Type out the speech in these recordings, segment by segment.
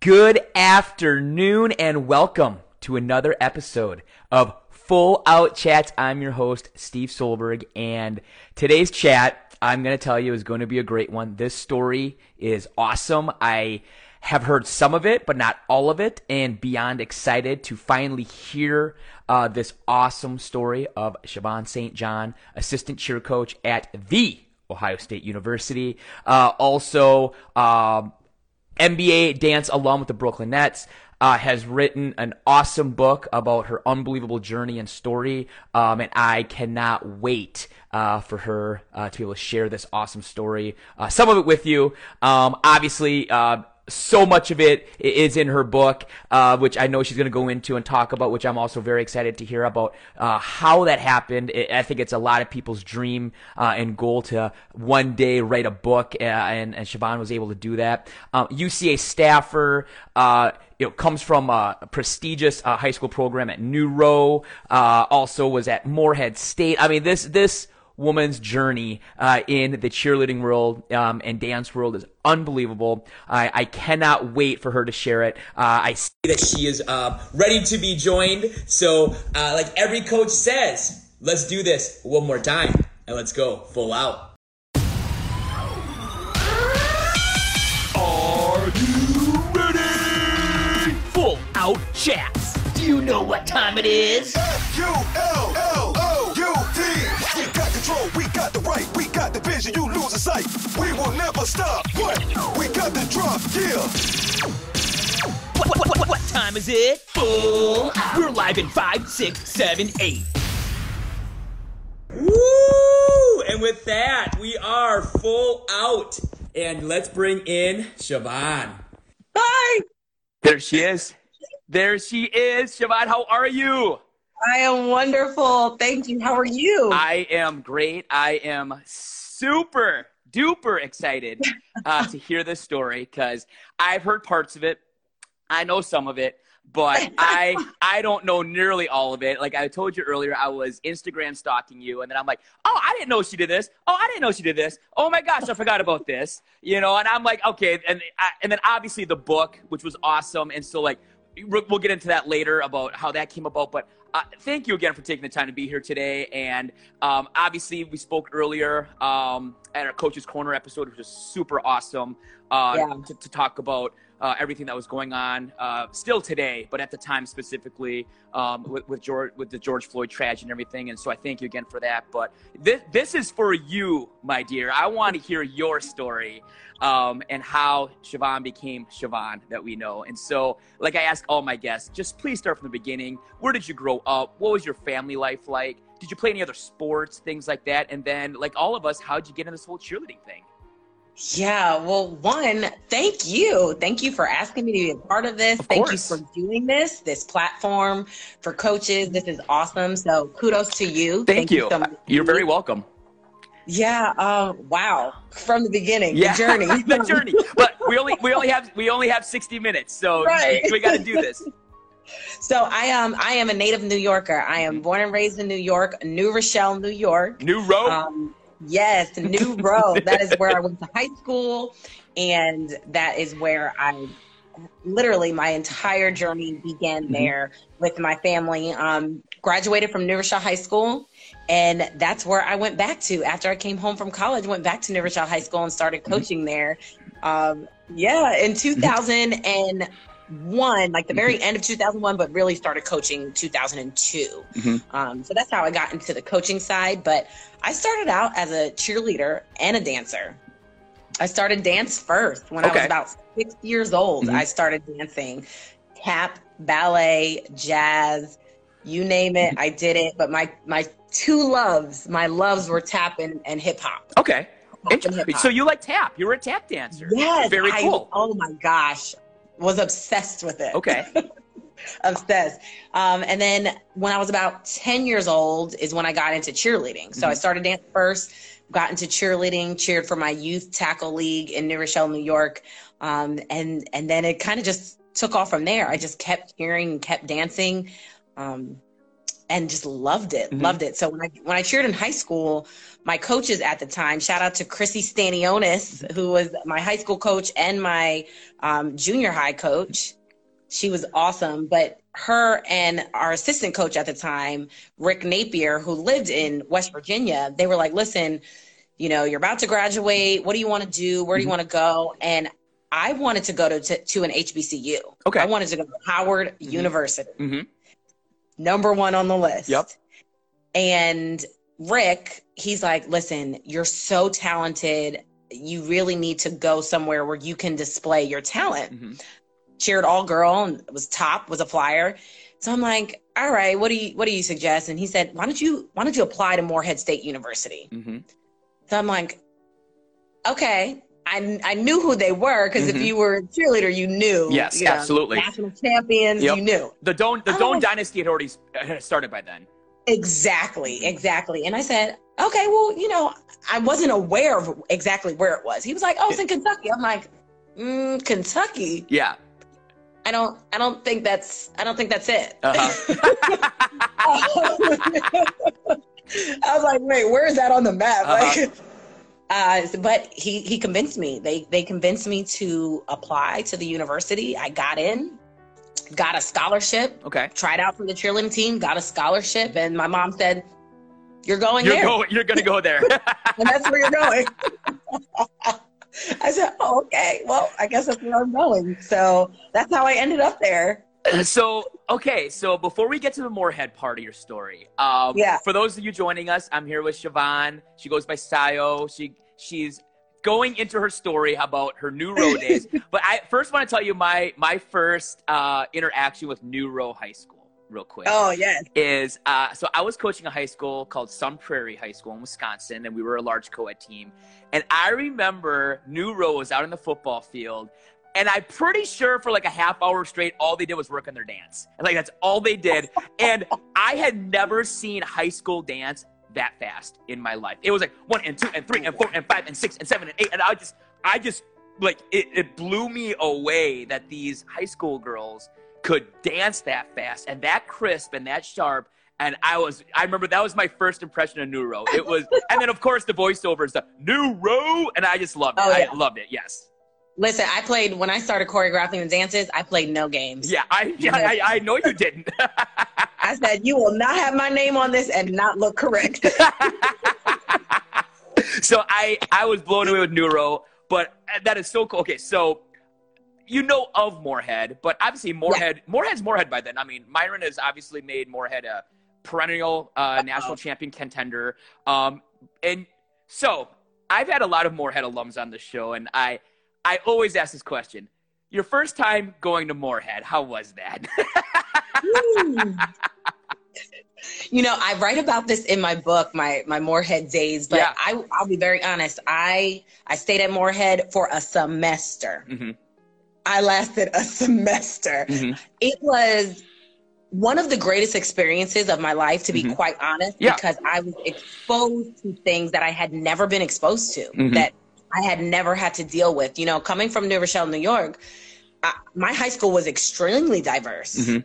Good afternoon and welcome to another episode of Full Out Chats. I'm your host, Steve Solberg, and today's chat, I'm going to tell you, is going to be a great one. This story is awesome. I have heard some of it, but not all of it, and beyond excited to finally hear uh, this awesome story of Siobhan St. John, assistant cheer coach at the Ohio State University. Uh, also, um, NBA dance alum with the Brooklyn Nets. Uh, has written an awesome book about her unbelievable journey and story, um, and I cannot wait uh, for her uh, to be able to share this awesome story, uh, some of it with you. Um, obviously, uh, so much of it is in her book, uh, which I know she's going to go into and talk about, which I'm also very excited to hear about uh, how that happened. I think it's a lot of people's dream uh, and goal to one day write a book, uh, and, and Siobhan was able to do that. UCA um, staffer, uh, you know, comes from a prestigious uh, high school program at New Rowe. also was at Morehead State. I mean, this this woman's journey uh, in the cheerleading world um, and dance world is unbelievable. I, I, cannot wait for her to share it. Uh, I see that she is uh, ready to be joined. So, uh, like every coach says, let's do this one more time and let's go full out. Are you ready? Full out chats. Do you know what time it is? F-U-L-L control, we got the right, we got the vision, you lose a sight. We will never stop, but we got the drop, yeah. What, what, what, what time is it? Full We're live in five, six, seven, eight. Woo! And with that, we are full out. And let's bring in Siobhan. Hi! There she is. There she is. Siobhan, how are you? I am wonderful. Thank you. How are you? I am great. I am super duper excited uh, to hear this story because I've heard parts of it. I know some of it, but I I don't know nearly all of it. Like I told you earlier, I was Instagram stalking you, and then I'm like, oh, I didn't know she did this. Oh, I didn't know she did this. Oh my gosh, I forgot about this. You know, and I'm like, okay, and I, and then obviously the book, which was awesome, and so like we'll get into that later about how that came about, but uh, thank you again for taking the time to be here today. And um, obviously, we spoke earlier um, at our Coach's Corner episode, which was super awesome uh, yeah. to, to, talk about uh, everything that was going on uh, still today, but at the time specifically um, with, with, George, with the George Floyd tragedy and everything. And so I thank you again for that. But this, this is for you, my dear. I want to hear your story um, and how Siobhan became Siobhan that we know. And so, like I ask all my guests, just please start from the beginning. Where did you grow up? What was your family life like? Did you play any other sports, things like that? And then, like all of us, how'd you get into this whole cheerleading thing? Yeah, well, one, thank you. Thank you for asking me to be a part of this. Of thank course. you for doing this, this platform for coaches. This is awesome. So kudos to you. Thank, thank you. you so You're very welcome. Yeah. Um, wow. From the beginning, yeah. the journey. the journey. But we only we only have we only have 60 minutes, so right. we, we got to do this. So I am I am a native New Yorker. I am born and raised in New York, New Rochelle, New York. New Road. Um, yes, New Road. that is where I went to high school, and that is where I literally my entire journey began mm-hmm. there with my family. Um, graduated from New Rochelle High School and that's where I went back to after I came home from college. Went back to New Rochelle High School and started mm-hmm. coaching mm-hmm. there. Um, yeah, in 2001, like the very mm-hmm. end of 2001, but really started coaching 2002. Mm-hmm. Um, so that's how I got into the coaching side. But I started out as a cheerleader and a dancer. I started dance first when okay. I was about six years old. Mm-hmm. I started dancing tap, ballet, jazz, you name it, I did it. But my my two loves. My loves were tap and, and hip hop. Okay. So you like tap? You were a tap dancer. Yes. Very I, cool. Oh my gosh. Was obsessed with it. Okay. obsessed. Um, and then when I was about 10 years old is when I got into cheerleading. So mm-hmm. I started dance first, got into cheerleading, cheered for my youth tackle league in New Rochelle, New York. Um, and, and then it kind of just took off from there. I just kept cheering and kept dancing. Um, and just loved it, loved it. So when I when I cheered in high school, my coaches at the time, shout out to Chrissy Stanionis, who was my high school coach and my um, junior high coach. She was awesome, but her and our assistant coach at the time, Rick Napier, who lived in West Virginia, they were like, "Listen, you know, you're about to graduate. What do you want to do? Where do you want to go?" And I wanted to go to, to, to an HBCU. Okay. I wanted to go to Howard University hmm number one on the list. Yep. And Rick, he's like, listen, you're so talented. You really need to go somewhere where you can display your talent. Mhm. Cheered all girl and was top, was a flyer. So I'm like, all right, what do you what do you suggest? And he said, why don't you why don't you apply to Morehead State University? hmm So I'm like, okay. I, I knew who they were because Mhm. if you were a cheerleader, you knew. Yes, you know, absolutely. National champions, Yep. you knew. The Doan the. Doan dynasty had already started by then. Exactly, exactly. And I said, okay, well, you know, I wasn't aware of exactly where it was. He was like, oh, it's in Kentucky. I'm like, mm, Kentucky. Yeah. I don't, I don't think that's, I don't think that's it. Uh-huh. I was like, wait, where is that on the map? Uh-huh. Like, uh, but he he convinced me. They they convinced me to apply to the university. I got in, got a scholarship, okay. tried out for the cheerleading team, got a scholarship, and my mom said, "You're going You're there." going you're gonna go there. and that's where you're going. I said, oh, okay. Well, I guess that's where I'm going. So that's how I ended up there. So okay, so before we get to the Morehead part of your story, um, Yeah. for those of you joining us, I'm here with Siobhan. She goes by Sayo. She she's going into her story about her New Row days. but I first want to tell you my my first uh, interaction with New Row High School, real quick. Oh, yes. is uh, so I was coaching a high school called Sun Prairie High School in Wisconsin, and we were a large co-ed team. And I remember New Row was out in the football field, and I'm pretty sure for like a half hour straight, all they did was work on their dance. And like that's all they did. And I had never seen high school dance that fast in my life. It was like one and two and three and four and five and six and seven and eight, and I just, I just like it, it blew me away that these high school girls could dance that fast and that crisp and that sharp. And I was, I remember that was my first impression of New Row. It was, and then of course the voiceover is the New Row, and I just loved it. Oh, yeah. I loved it. Yes. Listen, I played, when I started choreographing the dances, I played no games. Yeah, I, yeah, I, I know you didn't. I said, you will not have my name on this and not look correct. so I, I was blown away with Neuro, but that is so cool. Okay, so you know of Morehead, but obviously Morehead, Morehead's Morehead by then. I mean, Myron has obviously made Morehead a perennial uh, national champion contender. Um, and so I've had a lot of Morehead alums on the show, and I, I always ask this question: Your first time going to Morehead, how was that? you know, I write about this in my book, my my Morehead days. But Yeah. I, I'll be very honest. I I stayed at Morehead for a semester. hmm I lasted a semester. Mhm. It was one of the greatest experiences of my life, to be Mhm. quite honest, Yeah. because I was exposed to things that I had never been exposed to, Mhm. that I had never had to deal with. You know, coming from New Rochelle, New York, I, my high school was extremely diverse. Mhm.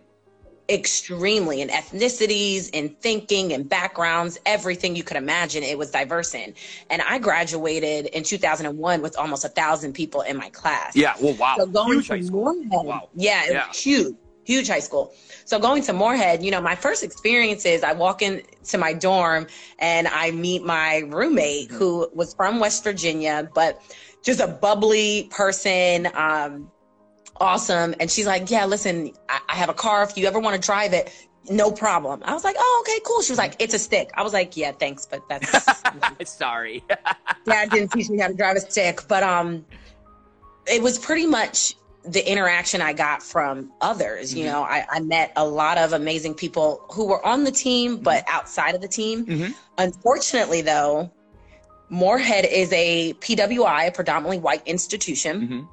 Extremely in ethnicities, in thinking, and backgrounds, everything you could imagine, it was diverse in. And I graduated in 2001 with almost a thousand people in my class. Yeah. Well, wow. So going Huge to high school. Morehead, Wow. yeah, it Yeah. was huge, huge high school. So going to Morehead, you know, my first experience is I walk into my dorm and I meet my roommate Mm-hmm. who was from West Virginia, but just a bubbly person, um, awesome. And she's like, "Yeah, listen, I, I have a car. If you ever want to drive it." No problem. I was like, oh, okay, cool. She was like, it's a stick. I was like, yeah, thanks, but that's Sorry. dad didn't teach me how to drive a stick, but um, it was pretty much the interaction I got from others. You Mhm. know, I, I met a lot of amazing people who were on the team, but outside of the team. Mhm. Unfortunately, though, Morehead is a PWI, a predominantly white institution. Mhm.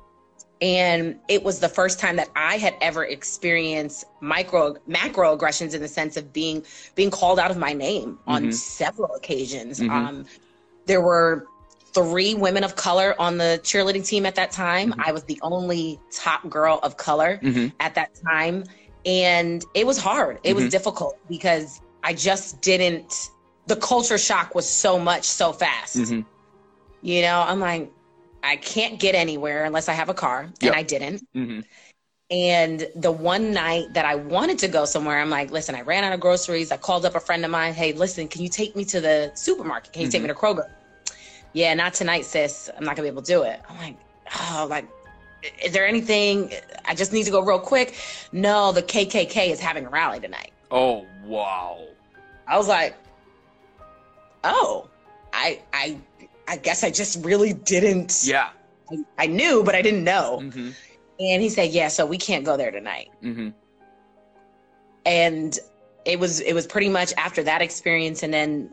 And it was the first time that I had ever experienced micro macroaggressions in the sense of being being called out of my name on Mhm. several occasions. Mhm. Um, there were three women of color on the cheerleading team at that time. Mhm. I was the only top girl of color Mhm. at that time. And it was hard. It was Mhm. difficult because I just didn't. The culture shock was so much so fast. Mhm. You know, I'm like, I can't get anywhere unless I have a car, Yep. and I didn't. Mhm. And the one night that I wanted to go somewhere, I'm like, listen, I ran out of groceries. I called up a friend of mine. Hey, listen, can you take me to the supermarket? Can you take me to Kroger? Yeah, not tonight, sis. I'm not gonna be able to do it. I'm like, oh, like, is there anything? I just need to go real quick. No, the KKK is having a rally tonight. Oh wow. I was like, oh, I, I, I guess I just really didn't. Yeah. I, I knew, but I didn't know. Mhm. And he said, yeah, so we can't go there tonight. Mhm. and it was it was pretty much after that experience and then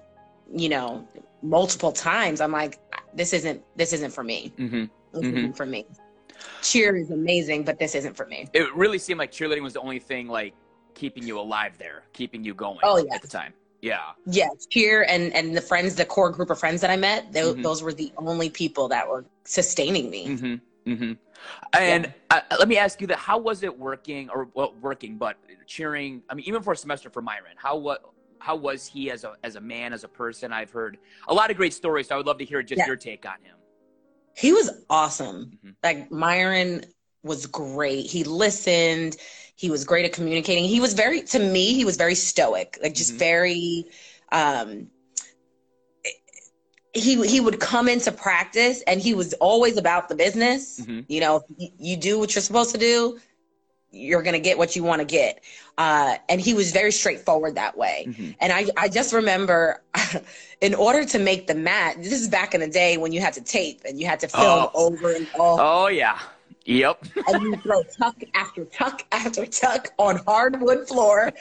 you know multiple times i'm like this isn't this isn't for me Mhm. this Mhm. isn't for me cheer is amazing but this isn't for me It really seemed like cheerleading was the only thing like keeping you alive there, keeping you going Oh, yeah. at the time. Yeah. yeah cheer and and the friends the core group of friends that i met tho- Mhm. those were the only people that were sustaining me Mm-hmm. Mm-hmm. And uh, let me ask you that: How was it working, or well, working, but cheering? I mean, even for a semester for Myron, how what? How was he as a as a man, as a person? I've heard a lot of great stories, so I would love to hear just Yeah. your take on him. he was awesome Mhm. like myron was great he listened he was great at communicating he was very to me he was very stoic like just Mhm. very um he he would come into practice and he was always about the business Mhm. you know you do what you're supposed to do you're gonna get what you want to get uh and he was very straightforward that way Mhm. and I, I just remember in order to make the mat, this is back in the day when you had to tape and you had to film Oh. over and over Oh yeah. Yep. and you throw tuck after tuck after tuck on hardwood floor.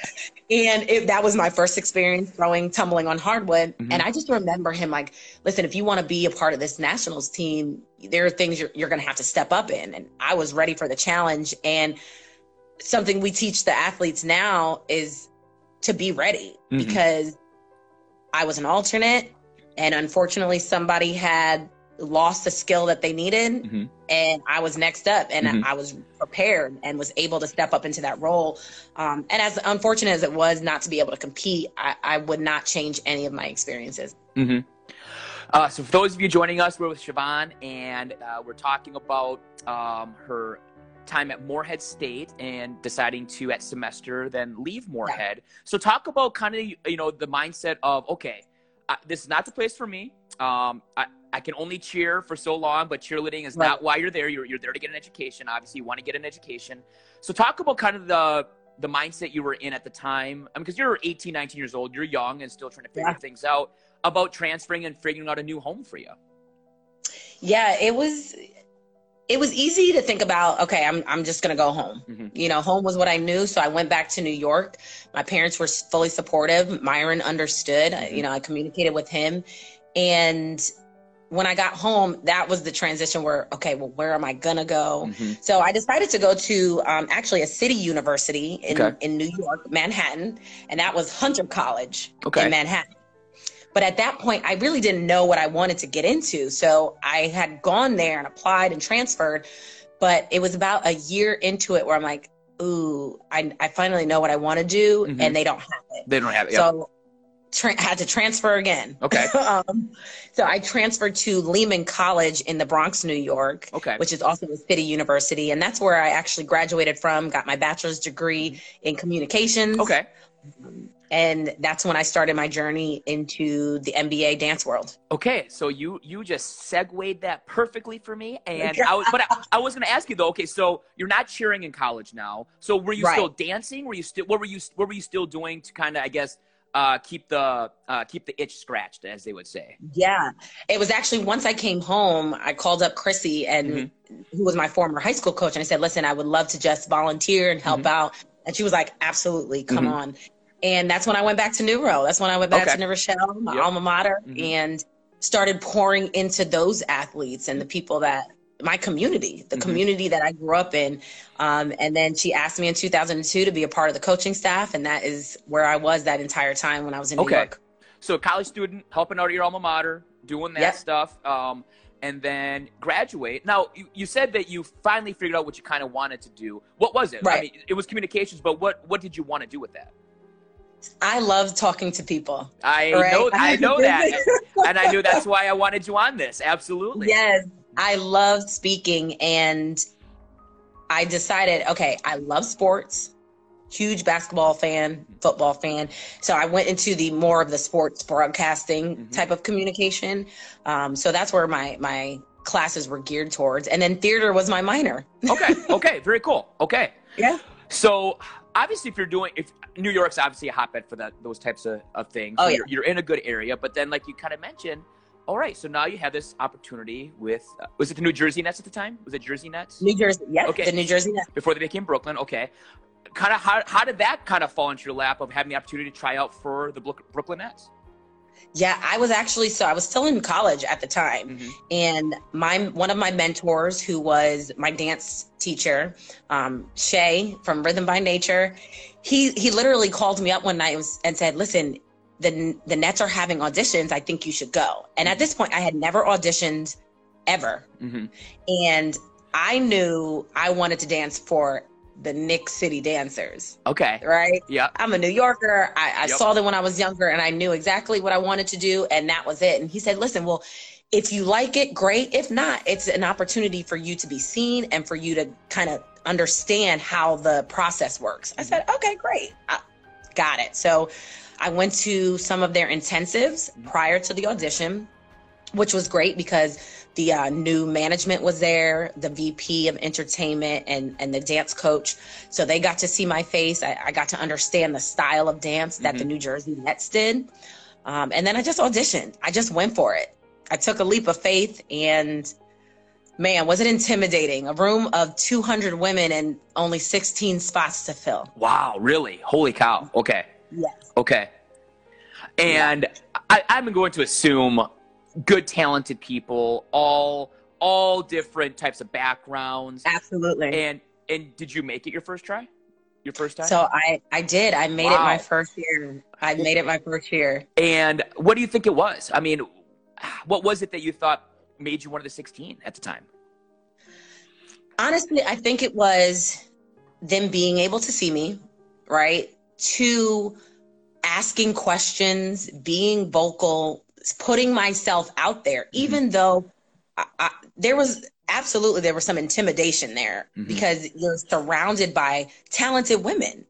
And it, that was my first experience throwing, tumbling on hardwood. Mhm. And I just remember him like, listen, if you want to be a part of this nationals team, there are things you're, you're going to have to step up in. And I was ready for the challenge. And something we teach the athletes now is to be ready Mhm. because I was an alternate. And unfortunately, somebody had lost the skill that they needed Mhm. and I was next up, and Mhm. I was prepared and was able to step up into that role. Um, and as unfortunate as it was not to be able to compete, I, I would not change any of my experiences. Mm-hmm. Uh, so, for those of you joining us, we're with Siobhan, and uh, we're talking about um, her time at Morehead State and deciding to, at semester, then leave Morehead. So, talk about kind of you know the mindset of okay, uh, this is not the place for me. Um, I, I can only cheer for so long, but cheerleading is Right. not why you're there. You're, you're there to get an education. Obviously, you want to get an education. So, talk about kind of the the mindset you were in at the time. I mean, because you're 18, 19 years old, you're young and still trying to figure Yeah. things out about transferring and figuring out a new home for you. Yeah, it was. It was easy to think about. Okay, I'm I'm just gonna go home. Mhm. You know, home was what I knew, so I went back to New York. My parents were fully supportive. Myron understood. I- You know, I communicated with him, and when I got home, that was the transition where okay, well, where am I gonna go? Mhm. So I decided to go to um, actually a city university in, Okay. in New York, Manhattan, and that was Hunter College Okay. in Manhattan. But at that point, I really didn't know what I wanted to get into. So I had gone there and applied and transferred, but it was about a year into it where I'm like, ooh, I, I finally know what I want to do, Mhm. and they don't have it. They don't have it. Yep. So tra- had to transfer again. Okay. um, so I transferred to Lehman College in the Bronx, New York Okay. which is also a city university. And that's where I actually graduated from, got my bachelor's degree in communications. okay. And that's when I started my journey into the NBA dance world. Okay. So you you just segued that perfectly for me, and I was but I, I was going to ask you though. Okay, so you're not cheering in college now. So were you Right. still dancing? Were you still what were you what were you still doing to kind of I guess uh, keep the uh, keep the itch scratched, as they would say. Yeah. It was actually once I came home, I called up Chrissy and Mm-hmm. who was my former high school coach and I said, "Listen, I would love to just volunteer and help Mm-hmm. out." And she was like, "Absolutely, come Mhm. on." And that's when I went back to New Row. That's when I went back Okay. to New Rochelle, my Yep. alma mater, Mhm. and started pouring into those athletes and the people that my community, the Mhm. community that I grew up in. Um, and then she asked me in 2002 to be a part of the coaching staff, and that is where I was that entire time when I was in New Okay. York. So a college student helping out at your alma mater, doing that Yep. stuff, um, and then graduate. Now you, you said that you finally figured out what you kind of wanted to do. What was it? I Right. mean, it was communications, but what what did you want to do with that? I love talking to people. I Right. know I know that. and I knew that's why I wanted you on this. Absolutely. Yes, I love speaking, and I decided, okay, I love sports. Huge basketball fan, football fan. So I went into the more of the sports broadcasting Mhm. type of communication. Um, so that's where my my classes were geared towards, and then theater was my minor. Okay. Okay. Very cool. Okay. Yeah. So obviously, if you're doing, if New York's obviously a hotbed for that, those types of, of things. Oh, So yeah. you're, you're in a good area, but then like you kind of mentioned, all right, so now you have this opportunity with, uh, was it the New Jersey Nets at the time? Was it Jersey Nets New Jersey, yes, Okay. the New Jersey Nets. before they became Brooklyn? Okay. Kind of how, how did that kind of fall into your lap of having the opportunity to try out for the Brooklyn Nets? Yeah, I was actually so I was still in college at the time, Mhm. and my one of my mentors, who was my dance teacher, um, Shay from Rhythm by Nature, he he literally called me up one night and was- and said, "Listen, the the Nets are having auditions. I think you should go." And at this point, I had never auditioned ever, Mhm. and I knew I wanted to dance for the Knicks City Dancers, Okay. right? Yeah. I'm a New Yorker. I, I Yep. saw them when I was younger and I knew exactly what I wanted to do, and that was it. And he said, Listen, well, if you like it, great. If not, it's an opportunity for you to be seen and for you to kind of understand how the process works. I mm-hmm. said, Okay, great. I got it. So I went to some of their intensives mm-hmm. prior to the audition, which was great because the uh, new management was there, the VP of entertainment and, and the dance coach. So they got to see my face. I, I got to understand the style of dance that the New Jersey Nets did. Um, and then I just auditioned. I just went for it. I took a leap of faith and man, was it intimidating? A room of 200 women and only 16 spots to fill. Wow. Really? Holy cow. Okay. Yes. Okay. And I, I'm going to assume good, talented people, all all different types of backgrounds. Absolutely. And and did you make it your first try? Your first time? So I, I did. I made it my first year. I made it my first year. and what do you think it was? I mean, what was it that you thought made you one of the 16 at the time? Honestly, I think it was them being able to see me, right? To asking questions, being vocal, putting myself out there, even though I, I, there was absolutely there was some intimidation there Mhm. because you're surrounded by talented women,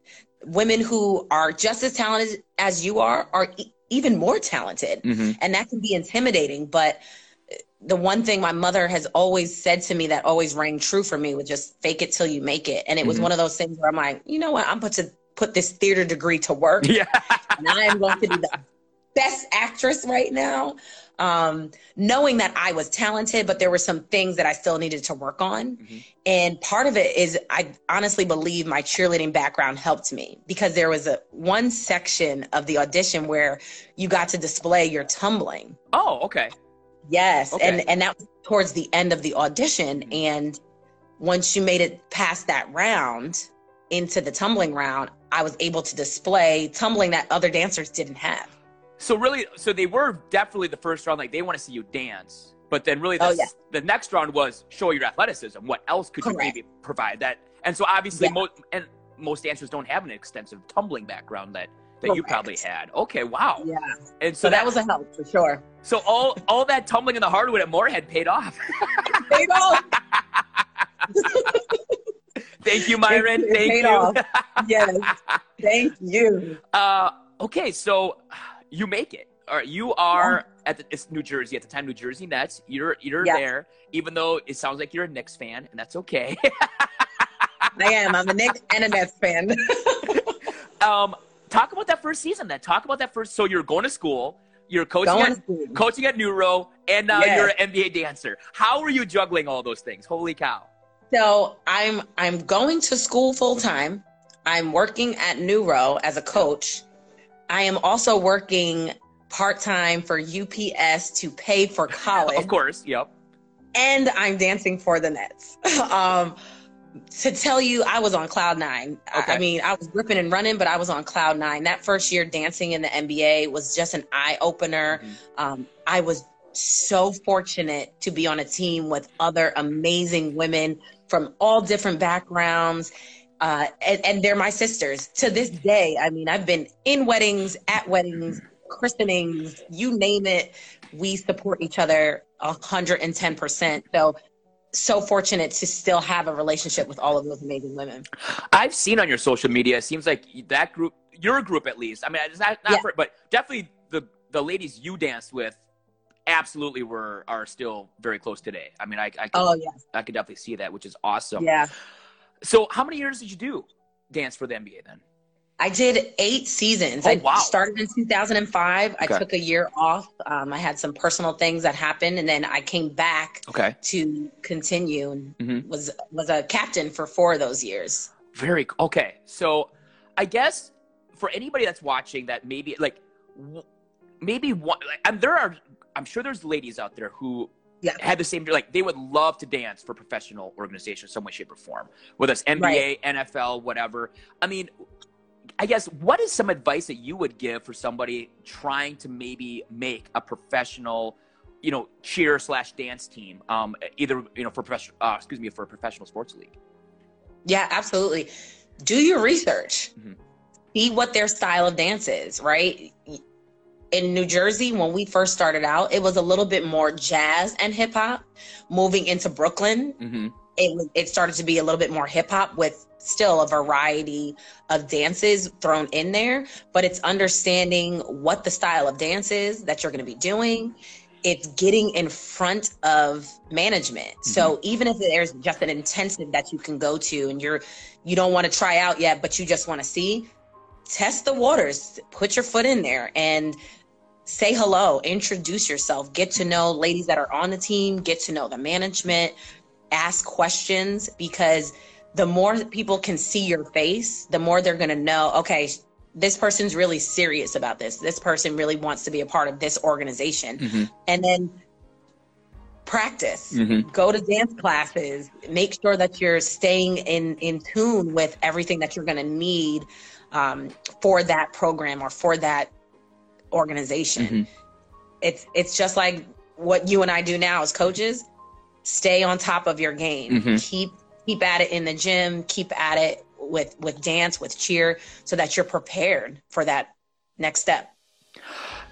women who are just as talented as you are, are e- even more talented Mm-hmm. and that can be intimidating but the one thing my mother has always said to me that always rang true for me was just fake it till you make it and it was Mhm. one of those things where i'm like you know what i'm put to put this theater degree to work Yeah. and i am going to be the best actress right now um, knowing that i was talented but there were some things that i still needed to work on Mhm. and part of it is i honestly believe my cheerleading background helped me because there was a one section of the audition where you got to display your tumbling Oh, okay. Yes, Okay. and and that was towards the end of the audition, Mhm. and once you made it past that round into the tumbling round, I was able to display tumbling that other dancers didn't have. So really, so they were definitely the first round. Like they want to see you dance, but then really, the, Oh, yeah. the next round was show your athleticism. What else could you maybe provide? That and so obviously, Yeah. most and most dancers don't have an extensive tumbling background that that you probably had. Okay, wow. Yeah, And so, so that was a help for sure. so all all that tumbling in the hardwood at Morehead paid off. You go. Thank you, Myron. It- it Thank paid you. off. yes, thank you. Uh, okay, so you make it. All right, you are at the, it's New Jersey at the time. New Jersey Nets. You're you're Yeah. there, even though it sounds like you're a Knicks fan, and that's okay. I am. I'm a Knicks and a Nets fan. um, talk about that first season. Then talk about that first. So you're going to school. You're coaching Going at, coaching at Neuro, and now Yes. you're an NBA dancer. How are you juggling all those things? Holy cow! So I'm I'm going to school full time. I'm working at Neuro as a coach. I am also working part time for UPS to pay for college, Of course, yep. and I'm dancing for the Nets. um, to tell you, I was on cloud nine. I- Okay. I mean, I was ripping and running, but I was on cloud nine. That first year dancing in the NBA was just an eye opener. Mhm. Um, I was so fortunate to be on a team with other amazing women from all different backgrounds. Uh, and, and they're my sisters to this day. I mean, I've been in weddings, at weddings, christenings, you name it. We support each other hundred and ten percent. So so fortunate to still have a relationship with all of those amazing women. I've seen on your social media. It seems like that group, your group at least. I mean, it's not, not Yeah. for, but definitely the the ladies you danced with, absolutely were are still very close today. I mean, I I could, Oh yes, I could definitely see that, which is awesome. yeah. So, how many years did you do dance for the NBA then? I did eight seasons. Oh, I wow. started in 2005. Okay. I took a year off. Um, I had some personal things that happened, and then I came back Okay, to continue and Mhm. was was a captain for four of those years. very okay. So, I guess for anybody that's watching, that maybe like maybe one, like, and there are, I'm sure there's ladies out there who Yeah. had the same like they would love to dance for professional organizations some way shape or form whether it's nba Right. nfl whatever i mean i guess what is some advice that you would give for somebody trying to maybe make a professional you know cheer slash dance team um either you know for professional uh, excuse me for a professional sports league Yeah, absolutely. Do your research. Mhm. See what their style of dance is, right? In New Jersey, when we first started out, it was a little bit more jazz and hip hop. Moving into Brooklyn, mm-hmm. it, it started to be a little bit more hip hop with still a variety of dances thrown in there. But it's understanding what the style of dance is that you're going to be doing. It's getting in front of management. So even if there's just an intensive that you can go to and you're you don't want to try out yet, but you just want to see, test the waters, put your foot in there and say hello, introduce yourself, get to know ladies that are on the team, get to know the management, ask questions because the more people can see your face, the more they're going to know, okay, this person's really serious about this. This person really wants to be a part of this organization. Mhm. And then practice, Mhm. go to dance classes, make sure that you're staying in, in tune with everything that you're going to need um, for that program or for that organization. Mhm. It's it's just like what you and I do now as coaches. Stay on top of your game. Mhm. Keep keep at it in the gym. Keep at it with with dance, with cheer, so that you're prepared for that next step.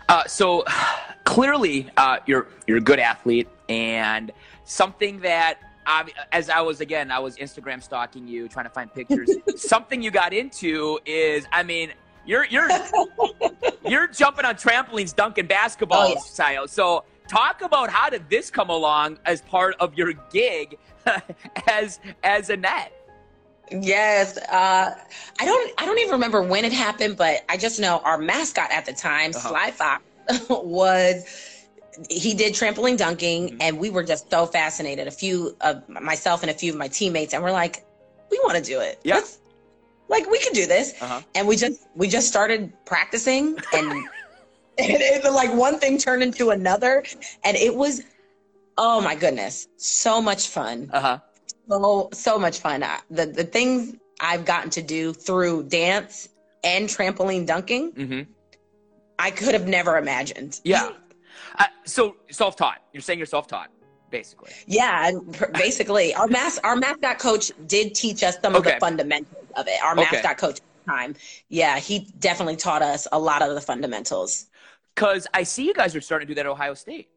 Uh, so clearly, uh, you're you're a good athlete, and something that I, as I was again, I was Instagram stalking you, trying to find pictures. something you got into is, I mean, you're you're you're jumping on trampolines, dunking basketballs, Oh, yeah. Sayo. So talk about how did this come along as part of your gig as as a net? Yes, uh, I don't. I don't even remember when it happened, but I just know our mascot at the time, Uh-huh. Sly Fox, was. He did trampoline dunking, Mhm. and we were just so fascinated. A few of myself and a few of my teammates, and we're like, we want to do it. Yeah. Let's- like we could do this, Uh-huh. and we just we just started practicing, and, and it, like one thing turned into another, and it was, oh my goodness, so much fun Uh huh. so so much fun. I, the the things I've gotten to do through dance and trampoline dunking, hmm I could have never imagined. Yeah. Uh, so self taught. You're saying you're self taught, basically. Yeah, and basically, our math our mascot coach did teach us some of the fundamentals of it. Our Okay. mascot coach at the time, yeah, he definitely taught us a lot of the fundamentals. Because I see you guys are starting to do that at Ohio State.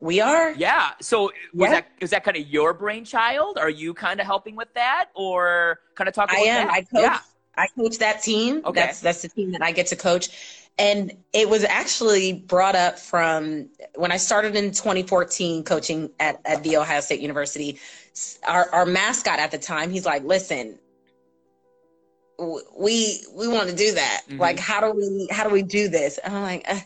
We are, Yeah. So was Yeah. that is that kind of your brainchild? Are you kind of helping with that, or kind of talking? I am. that? I coach. Yeah. I coach that team. Okay. That's that's the team that I get to coach. And it was actually brought up from when I started in 2014 coaching at, at the Ohio State University. Our, our mascot at the time, he's like, "Listen, we we want to do that. Mhm. Like, how do we how do we do this?" And I'm like, uh,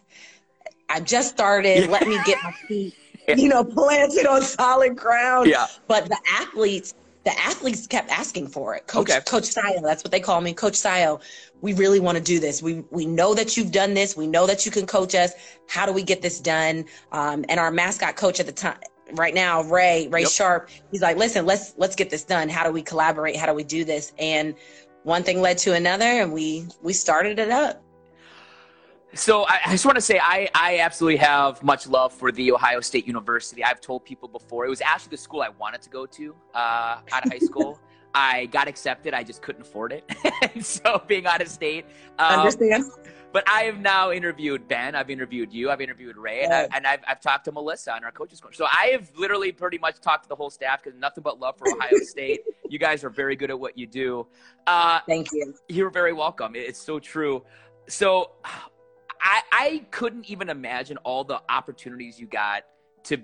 "I just started. Let me get my feet, you know, planted on solid ground." Yeah. But the athletes, the athletes kept asking for it. Coach, Okay. Coach Sayo, that's what they call me. Coach Sayo, we really want to do this. We we know that you've done this. We know that you can coach us. How do we get this done? Um, and our mascot coach at the time, right now, Ray Ray Yep. Sharp, he's like, listen, let's let's get this done. How do we collaborate? How do we do this? And one thing led to another, and we we started it up. So I, I just want to say I, I absolutely have much love for the Ohio State University. I've told people before it was actually the school I wanted to go to uh, out of high school. I got accepted. I just couldn't afford it. so being out of state. Um, Understand? but I have now interviewed Ben. I've interviewed you. I've interviewed Ray, and, I, Yeah. and I've, I've talked to Melissa on our coaches coach. So I have literally pretty much talked to the whole staff because nothing but love for Ohio State. You guys are very good at what you do. Uh, Thank you. you're very welcome. It's so true. So I I couldn't even imagine all the opportunities you got to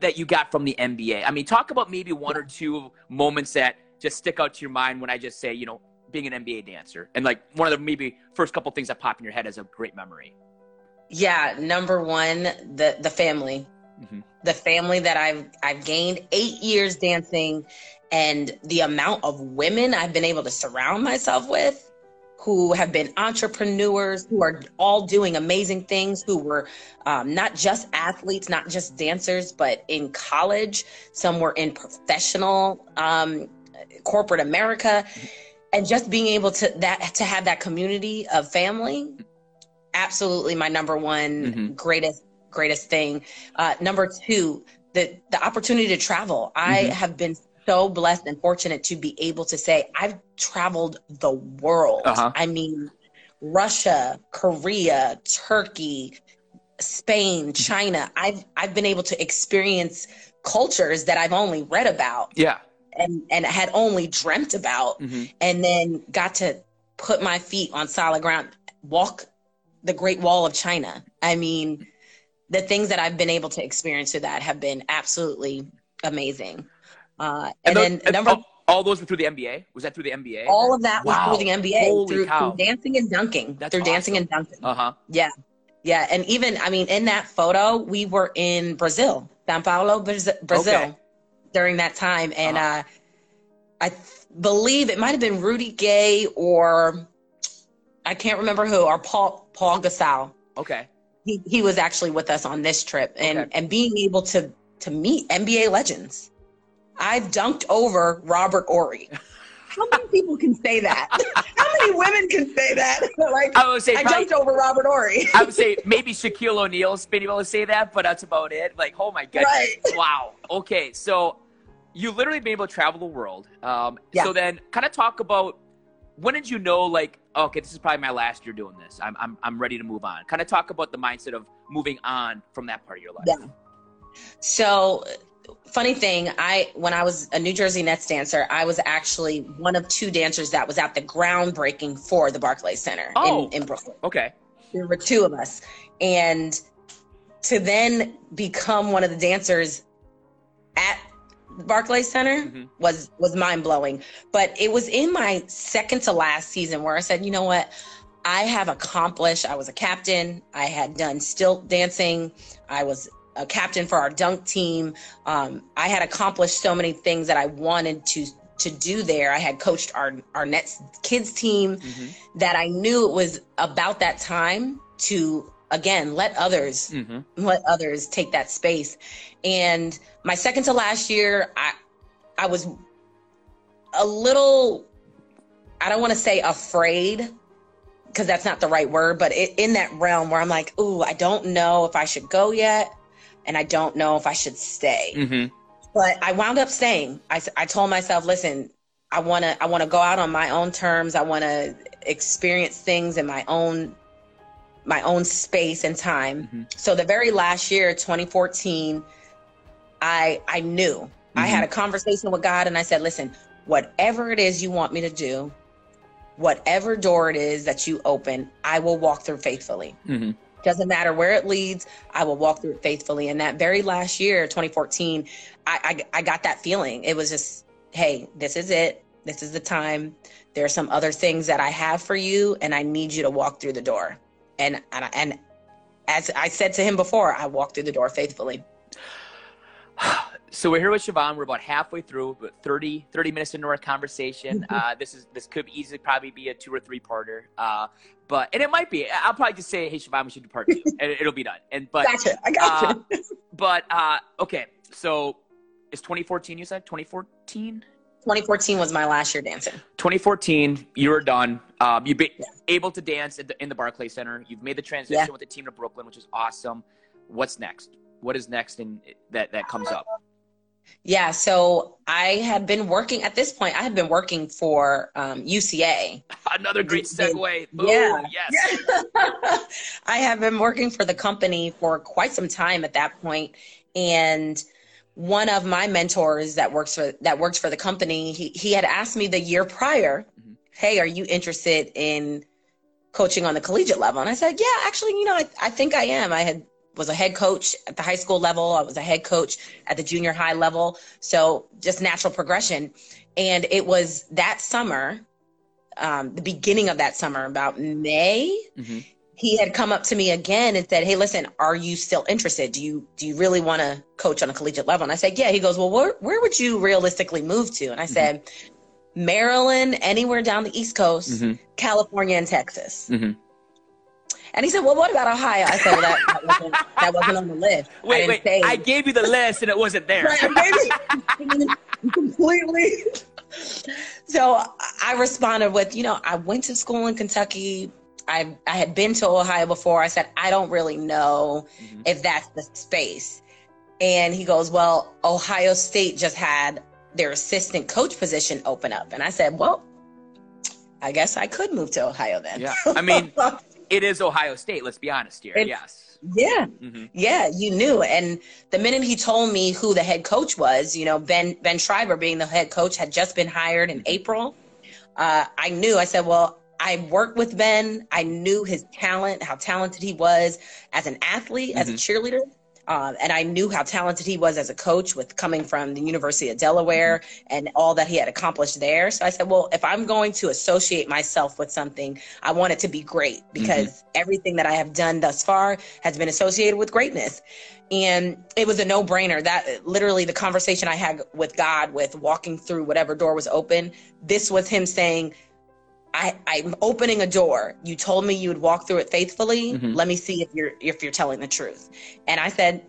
that you got from the NBA. I mean, talk about maybe one or two moments that just stick out to your mind when I just say, you know, being an NBA dancer and like one of the maybe first couple things that pop in your head as a great memory. Yeah, number one, the the family, Mhm. the family that I've I've gained eight years dancing, and the amount of women I've been able to surround myself with, who have been entrepreneurs, who are all doing amazing things, who were um, not just athletes, not just dancers, but in college. Some were in professional um, corporate America, and just being able to that to have that community of family absolutely my number one Mhm. greatest greatest thing uh, number two the the opportunity to travel i Mhm. have been so blessed and fortunate to be able to say i've traveled the world Uh-huh. i mean russia korea turkey spain china i've i've been able to experience cultures that i've only read about Yeah. and and had only dreamt about hmm and then got to put my feet on solid ground, walk the Great Wall of China. I mean, the things that I've been able to experience through that have been absolutely amazing. Uh, and, tho- then number all, all those were through the NBA. Was that through the NBA? all of that was through the NBA, through, through dancing and dunking, That's through dancing and dunking. Uh huh. Yeah, yeah, and even I mean, in that photo, we were in Brazil, São Paulo, Brazil, Okay. during that time, and Uh-huh. uh, I th- believe it might have been Rudy Gay or I can't remember who, or Paul Paul Gasol. Okay. He he was actually with us on this trip, and Okay. and being able to to meet NBA legends. I've dunked over Robert Horry. How many people can say that? How many women can say that? like I would say I probably- dunked over Robert Horry. I would say maybe Shaquille O'Neal's been able to say that, but that's about it. Like, oh my god, Right. wow. Okay, so you literally been able to travel the world. Um, Yeah. So then, kind of talk about when did you know, like, okay, this is probably my last year doing this. I'm I'm I'm ready to move on. Kind of talk about the mindset of moving on from that part of your life. Yeah. So, funny thing, I when I was a New Jersey Nets dancer, I was actually one of two dancers that was at the groundbreaking for the Barclays Center Oh. in, in Brooklyn. Okay. There were two of us, and to then become one of the dancers at Barclays Center Mhm. was was mind blowing. But it was in my second to last season where I said, you know what, I have accomplished. I was a captain. I had done stilt dancing. I was a captain for our dunk team. Um, I had accomplished so many things that I wanted to to do there. I had coached our our Nets kids team Mhm. that I knew it was about that time to again let others Mhm. let others take that space. And my second to last year, I I was a little I don't want to say afraid because that's not the right word, but it, in that realm where I'm like, ooh, I don't know if I should go yet, and I don't know if I should stay. Mhm. But I wound up staying. I, I told myself, listen, I want to I want to go out on my own terms. I want to experience things in my own my own space and time. Mhm. So the very last year, 2014, I I knew. I had a conversation with God and I said, listen, whatever it is you want me to do, whatever door it is that you open, I will walk through faithfully. Mhm. Doesn't matter where it leads, I will walk through it faithfully. And that very last year, 2014, I, I, I got that feeling. It was just, hey, this is it. This is the time. There are some other things that I have for you, and I need you to walk through the door. And and, and as I said to him before, I walked through the door faithfully. So we're here with Siobhan. We're about halfway through, but 30, 30 minutes into our conversation. Uh, this is this could easily probably be a two or three parter. Uh, but and it might be. I'll probably just say, hey Siobhan, we should do part two, and it'll be done. And but Gotcha. I got uh, but uh, okay. So it's 2014. You said 2014. 2014 was my last year dancing. 2014, you were done. Um, you've been able to dance at the, in the Barclays Center. You've made the transition Yeah. with the team to Brooklyn, which is awesome. What's next? What is next in that that comes up? Yeah, so I have been working at this point. I have been working for um, UCA. Another great segue. Boom. Yeah. Yes. I have been working for the company for quite some time at that point, and one of my mentors that works for that works for the company, he he had asked me the year prior, Mhm. "Hey, are you interested in coaching on the collegiate level?" And I said, "Yeah, actually, you know, I, I think I am. I had was a head coach at the high school level. I was a head coach at the junior high level. So just natural progression. And it was that summer, um, the beginning of that summer, about May, Mhm. he had come up to me again and said, "Hey, listen, are you still interested? Do you do you really want to coach on a collegiate level?" And I said, "Yeah." He goes, "Well, where where would you realistically move to?" And I said, "Maryland, anywhere down the East Coast, Mhm. California, and Texas." And he said, "Well, what about Ohio?" I said, well, that, that, wasn't, that wasn't on the list. I Wait, didn't wait. say- I gave you the list and it wasn't there. Right, maybe completely. So I responded with, you know, I went to school in Kentucky. I I had been to Ohio before. I said, I don't really know Mhm. if that's the space. And he goes, Well, Ohio State just had their assistant coach position open up. And I said, Well, I guess I could move to Ohio then. Yeah. I mean, it is Ohio State. Let's be honest here. It's- yes. yeah. hmm Yeah, you knew. And the minute he told me who the head coach was, you know, Ben Ben Schreiber being the head coach had just been hired in April. Uh, I knew. I said, well, I worked with Ben. I knew his talent, how talented he was as an athlete, as a cheerleader. Um, and I knew how talented he was as a coach with coming from the University of Delaware and all that he had accomplished there. So I said, well, if I'm going to associate myself with something, I want it to be great because everything that I have done thus far has been associated with greatness. And it was a no brainer that literally the conversation I had with God, with walking through whatever door was open, this was him saying, I, I'm opening a door. You told me you would walk through it faithfully. Mhm. Let me see if you're if you're telling the truth. And I said,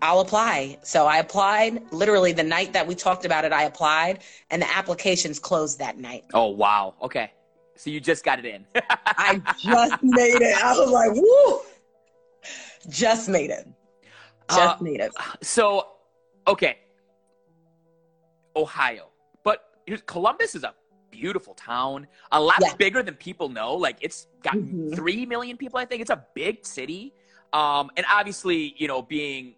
I'll apply. So I applied. Literally the night that we talked about it, I applied, and the applications closed that night. Oh, wow. Okay. So you just got it in. I just made it. I was like, woo! Just made it. Just Uh, made it. so, okay. Ohio. But Columbus is a beautiful town. A lot Yeah. bigger than people know. Like it's got Mhm. 3 million people, I think. It's a big city. Um, and obviously, you know, being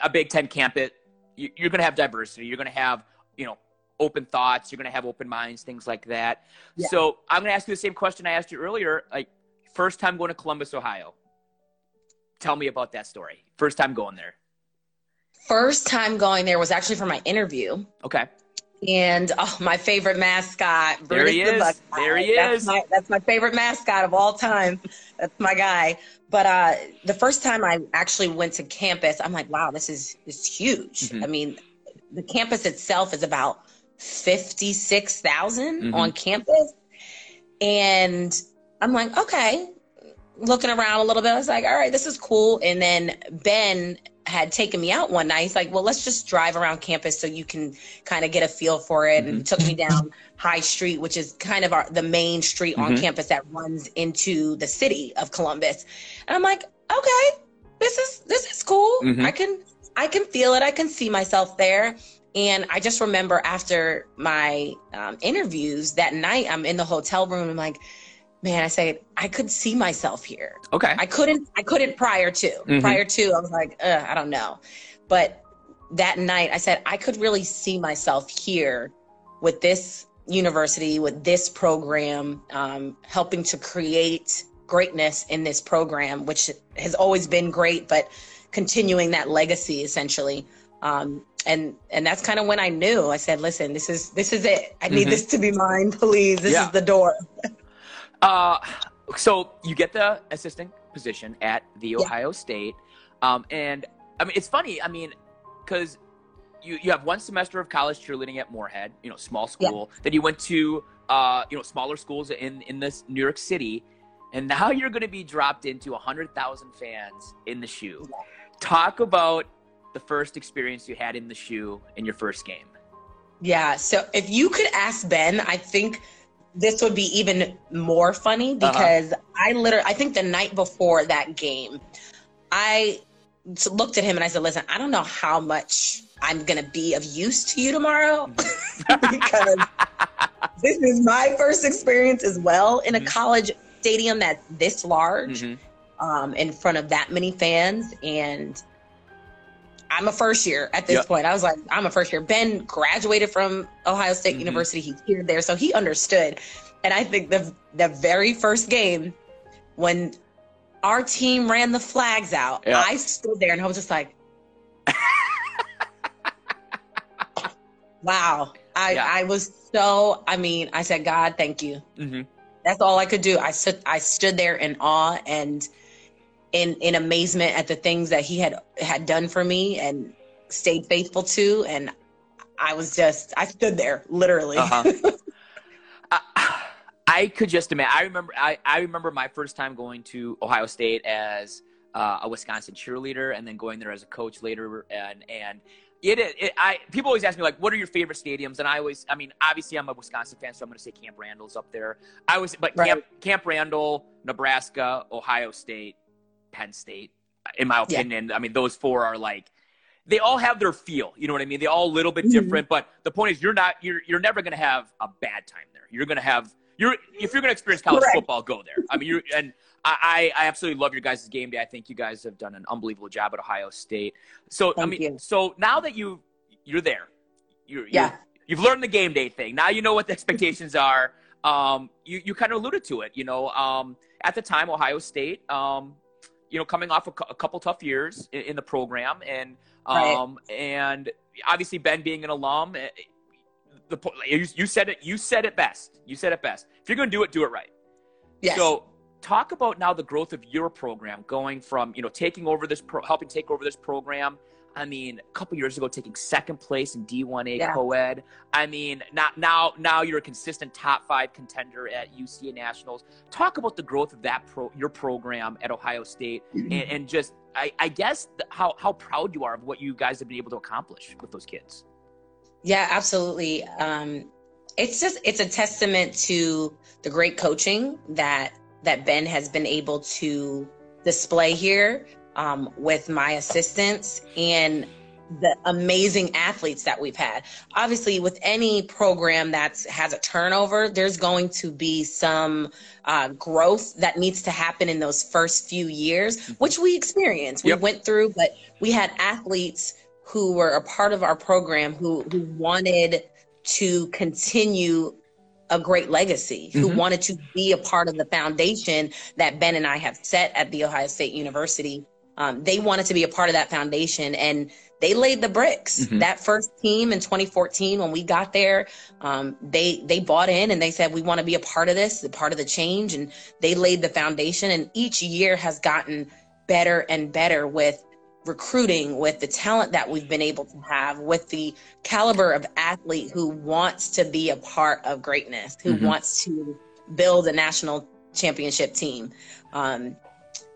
a Big Ten campus, you, you're going to have diversity. You're going to have, you know, open thoughts. You're going to have open minds, things like that. Yeah. So I'm going to ask you the same question I asked you earlier. Like, first time going to Columbus, Ohio. Tell me about that story. First time going there. First time going there was actually for my interview. Okay. And oh, my favorite mascot, There he Brutus the is. Buckeye. There he that's is. My, that's my favorite mascot of all time. That's my guy. But uh, the first time I actually went to campus, I'm like, wow, this is this is huge. Mhm. I mean, the campus itself is about fifty Mhm. on campus, and I'm like, okay. Looking around a little bit, I was like, all right, this is cool. And then Ben had taken me out one night. He's like, well, let's just drive around campus so you can kind of get a feel for it. And took me down High Street, which is kind of our, the main street on Mhm. campus that runs into the city of Columbus. And I'm like, okay, this is this is cool. Mhm. I can I can feel it. I can see myself there. And I just remember after my um, interviews that night, I'm in the hotel room. I'm like, man, I say I could see myself here. Okay. I couldn't I couldn't prior to. Mhm. Prior to I was like, Ugh, I don't know. But that night I said I could really see myself here with this university, with this program, um, helping to create greatness in this program, which has always been great, but continuing that legacy essentially. Um, and and that's kind of when I knew. I said, "Listen, this is this is it. I need Mhm. this to be mine, please. This Yeah. is the door." Uh, so you get the assistant position at the Yeah. Ohio State, um, and I mean it's funny. I mean, because you you have one semester of college cheerleading at Morehead, you know, small school. Then you went to uh, you know smaller schools in in this New York City, and now you're going to be dropped into a hundred thousand fans in the shoe. Talk about the first experience you had in the shoe in your first game. Yeah. So if you could ask Ben, I think this would be even more funny Uh-huh. because I literally, I think the night before that game, I looked at him and I said, "Listen, I don't know how much I'm gonna be of use to you tomorrow because this is my first experience as well in a Mhm. college stadium that's this large, Mhm. um, in front of that many fans, and I'm a first year at this Yep. point. I was like, I'm a first year. Ben graduated from Ohio State Mhm. University. He here there, so he understood. And I think the the very first game when our team ran the flags out, Yeah. I stood there and I was just like, "Wow!" I Yeah. I was so. I mean, I said, "God, thank you." Mhm. That's all I could do. I stood I stood there in awe and in in amazement at the things that he had had done for me and stayed faithful to and I was just I stood there literally. Uh-huh. I, I could just imagine. I remember. I, I remember my first time going to Ohio State as uh, a Wisconsin cheerleader, and then going there as a coach later. And and it, it, I people always ask me like, what are your favorite stadiums? And I always, I mean, obviously I'm a Wisconsin fan, so I'm going to say Camp Randall's up there. I was, but Right. Camp Camp Randall, Nebraska, Ohio State, Penn State. In my Yeah. opinion, I mean, those four are like they all have their feel. You know what I mean? They all a little bit Mhm. different, but the point is, you're not you're you're never going to have a bad time there. You're going to have you're if you're going to experience college Correct. football, go there. I mean, you and I I absolutely love your guys' game day. I think you guys have done an unbelievable job at Ohio State. So I mean, you. so now that you you're there, you're, you're Yeah. you've learned the game day thing. Now you know what the expectations are. Um, you you kind of alluded to it. You know, um, at the time, Ohio State, um, you know, coming off a, a couple tough years in, in the program, and Right. um, and obviously Ben being an alum, eh, the you, you said it. You said it best. You said it best. If you're going to do it, do it right. yes. So talk about now the growth of your program going from, you know, taking over this, pro- helping take over this program. I mean, a couple years ago, taking second place in D1A Yeah. co-ed. I mean, now, now, now you're a consistent top five contender at UCA Nationals. Talk about the growth of that pro, your program at Ohio State, and, and just, I, I guess, the, how how proud you are of what you guys have been able to accomplish with those kids. Yeah, absolutely. Um, it's just it's a testament to the great coaching that that Ben has been able to display here um, with my assistants and the amazing athletes that we've had. Obviously, with any program that has a turnover, there's going to be some uh, growth that needs to happen in those first few years, which we experienced. We Yep. went through, but we had athletes who were a part of our program who who wanted to continue a great legacy, who Mhm. wanted to be a part of the foundation that Ben and I have set at the Ohio State University. Um, they wanted to be a part of that foundation, and they laid the bricks. Mhm. That first team in 2014, when we got there, um, they they bought in and they said we want to be a part of this, a part of the change, and they laid the foundation. And each year has gotten better and better with recruiting, with the talent that we've been able to have, with the caliber of athlete who wants to be a part of greatness, who Mhm. wants to build a national championship team. Um,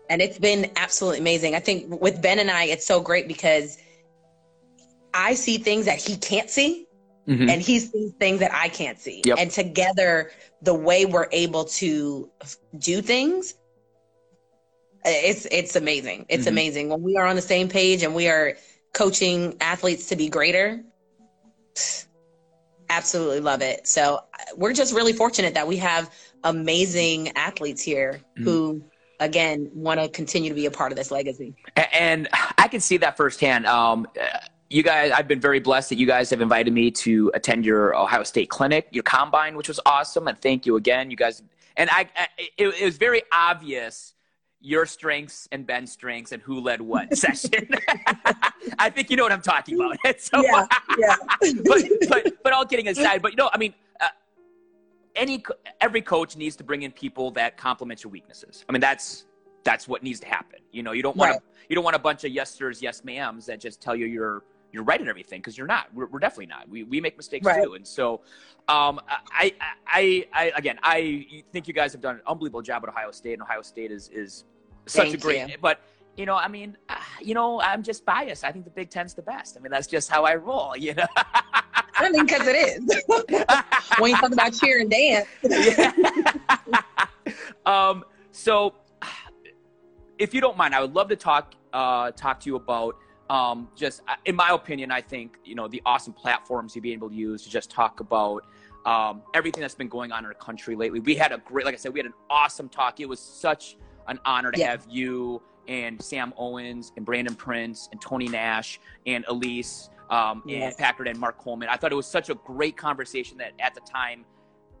and it's been absolutely amazing. I think with Ben and I, it's so great because I see things that he can't see Mm-hmm. and he sees things that I can't see. Yep. And together, the way we're able to do things, it's it's amazing. It's Mhm. amazing when we are on the same page and we are coaching athletes to be greater. Absolutely love it. So we're just really fortunate that we have amazing athletes here Mhm. who, again, want to continue to be a part of this legacy. And I can see that firsthand. Um, you guys, I've been very blessed that you guys have invited me to attend your Ohio State clinic, your combine, which was awesome. And thank you again, you guys. And I, I it, it was very obvious your strengths and Ben's strengths and who led what session. I think you know what I'm talking about. so, Yeah, yeah. but, but, but all kidding aside, but you know, I mean, uh, any every coach needs to bring in people that complement your weaknesses. I mean, that's that's what needs to happen. You know, you don't want Right. to you don't want a bunch of yes sirs, yes ma'ams that just tell you you're you're right at everything because you're not. We're, we're definitely not. We, we make mistakes Right. too, and so um, I, I I again I think you guys have done an unbelievable job at Ohio State, and Ohio State is is such a great. you. But you know, I mean, uh, you know, I'm just biased. I think the Big Ten's the best. I mean, that's just how I roll. You know. I mean, because it is. when you talk about cheer and dance, um, so if you don't mind, I would love to talk uh, talk to you about um, just, uh, in my opinion, I think you know the awesome platforms you've been able to use to just talk about um, everything that's been going on in our country lately. We had a great, like I said, we had an awesome talk. It was such an honor to Yeah. have you and Sam Owens and Brandon Prince and Tony Nash and Elise um, Yes. and Packard and Mark Coleman. I thought it was such a great conversation that at the time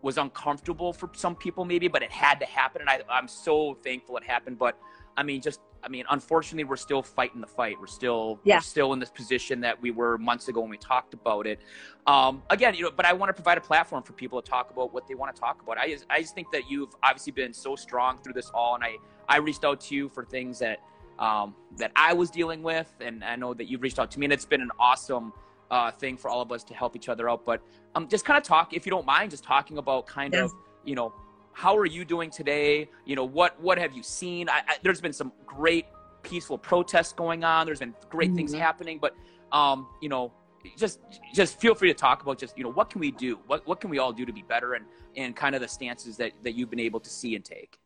was uncomfortable for some people maybe, but it had to happen. And I, I'm so thankful it happened. But I mean, just, I mean, unfortunately, we're still fighting the fight. We're still, Yeah. we're still in this position that we were months ago when we talked about it. Um, again, you know, but I want to provide a platform for people to talk about what they want to talk about. I just, I just think that you've obviously been so strong through this all, and I, I reached out to you for things that, um, that I was dealing with, and I know that you've reached out to me, and it's been an awesome uh, thing for all of us to help each other out. But um, just kind of talk, if you don't mind, just talking about kind Yeah. of, you know, how are you doing today? You know, what what have you seen? I, I, there's been some great peaceful protests going on. There's been great things Mhm. happening, but um, you know, just just feel free to talk about just you know what can we do? What what can we all do to be better? And and kind of the stances that that you've been able to see and take.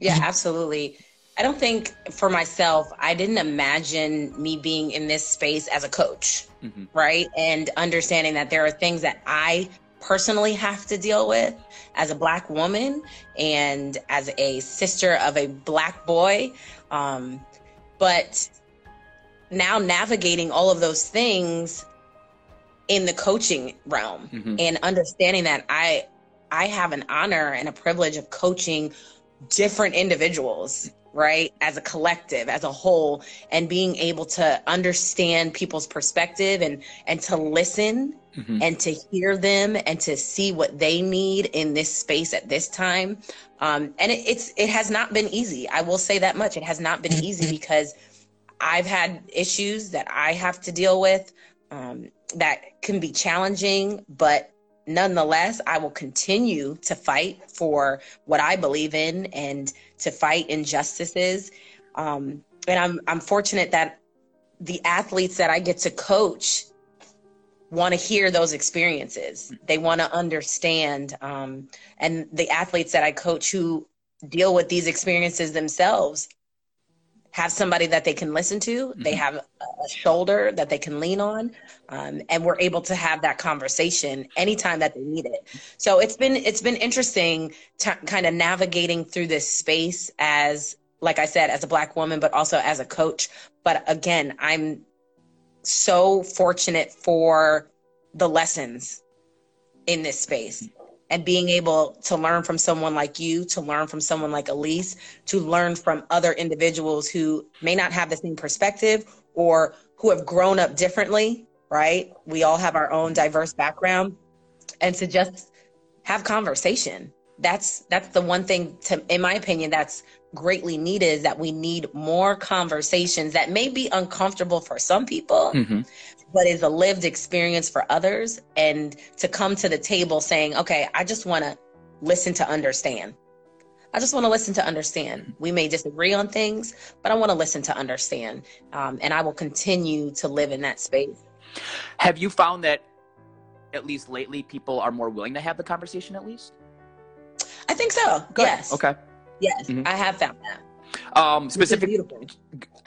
Yeah, absolutely. I don't think for myself, I didn't imagine me being in this space as a coach, Mhm. right? And understanding that there are things that I personally have to deal with as a black woman and as a sister of a black boy. Um, but now navigating all of those things in the coaching realm Mhm. and understanding that I I have an honor and a privilege of coaching different individuals, right? As a collective, as a whole, and being able to understand people's perspective and and to listen Mhm. and to hear them and to see what they need in this space at this time. Um, and it, it's it has not been easy. I will say that much. It has not been easy because I've had issues that I have to deal with um, that can be challenging, but nonetheless, I will continue to fight for what I believe in and to fight injustices. Um, and I'm I'm fortunate that the athletes that I get to coach want to hear those experiences. They want to understand, um, and the athletes that I coach who deal with these experiences themselves have somebody that they can listen to. They Mhm. have a shoulder that they can lean on, um, and we're able to have that conversation anytime that they need it. So it's been it's been interesting to kind of navigating through this space as, like I said, as a black woman, but also as a coach. But again, I'm so fortunate for the lessons in this space and being able to learn from someone like you, to learn from someone like Elise, to learn from other individuals who may not have the same perspective or who have grown up differently, right? We all have our own diverse background and to just have conversation. That's that's the one thing to in my opinion that's greatly needed is that we need more conversations that may be uncomfortable for some people Mhm. But is a lived experience for others and to come to the table saying okay i just want to listen to understand i just want to listen to understand we may disagree on things but i want to listen to understand um, and i will continue to live in that space Have you found that at least lately people are more willing to have the conversation at least? i think so Good. yes Okay. yes Mhm. i have found that Um, Which is specific, beautiful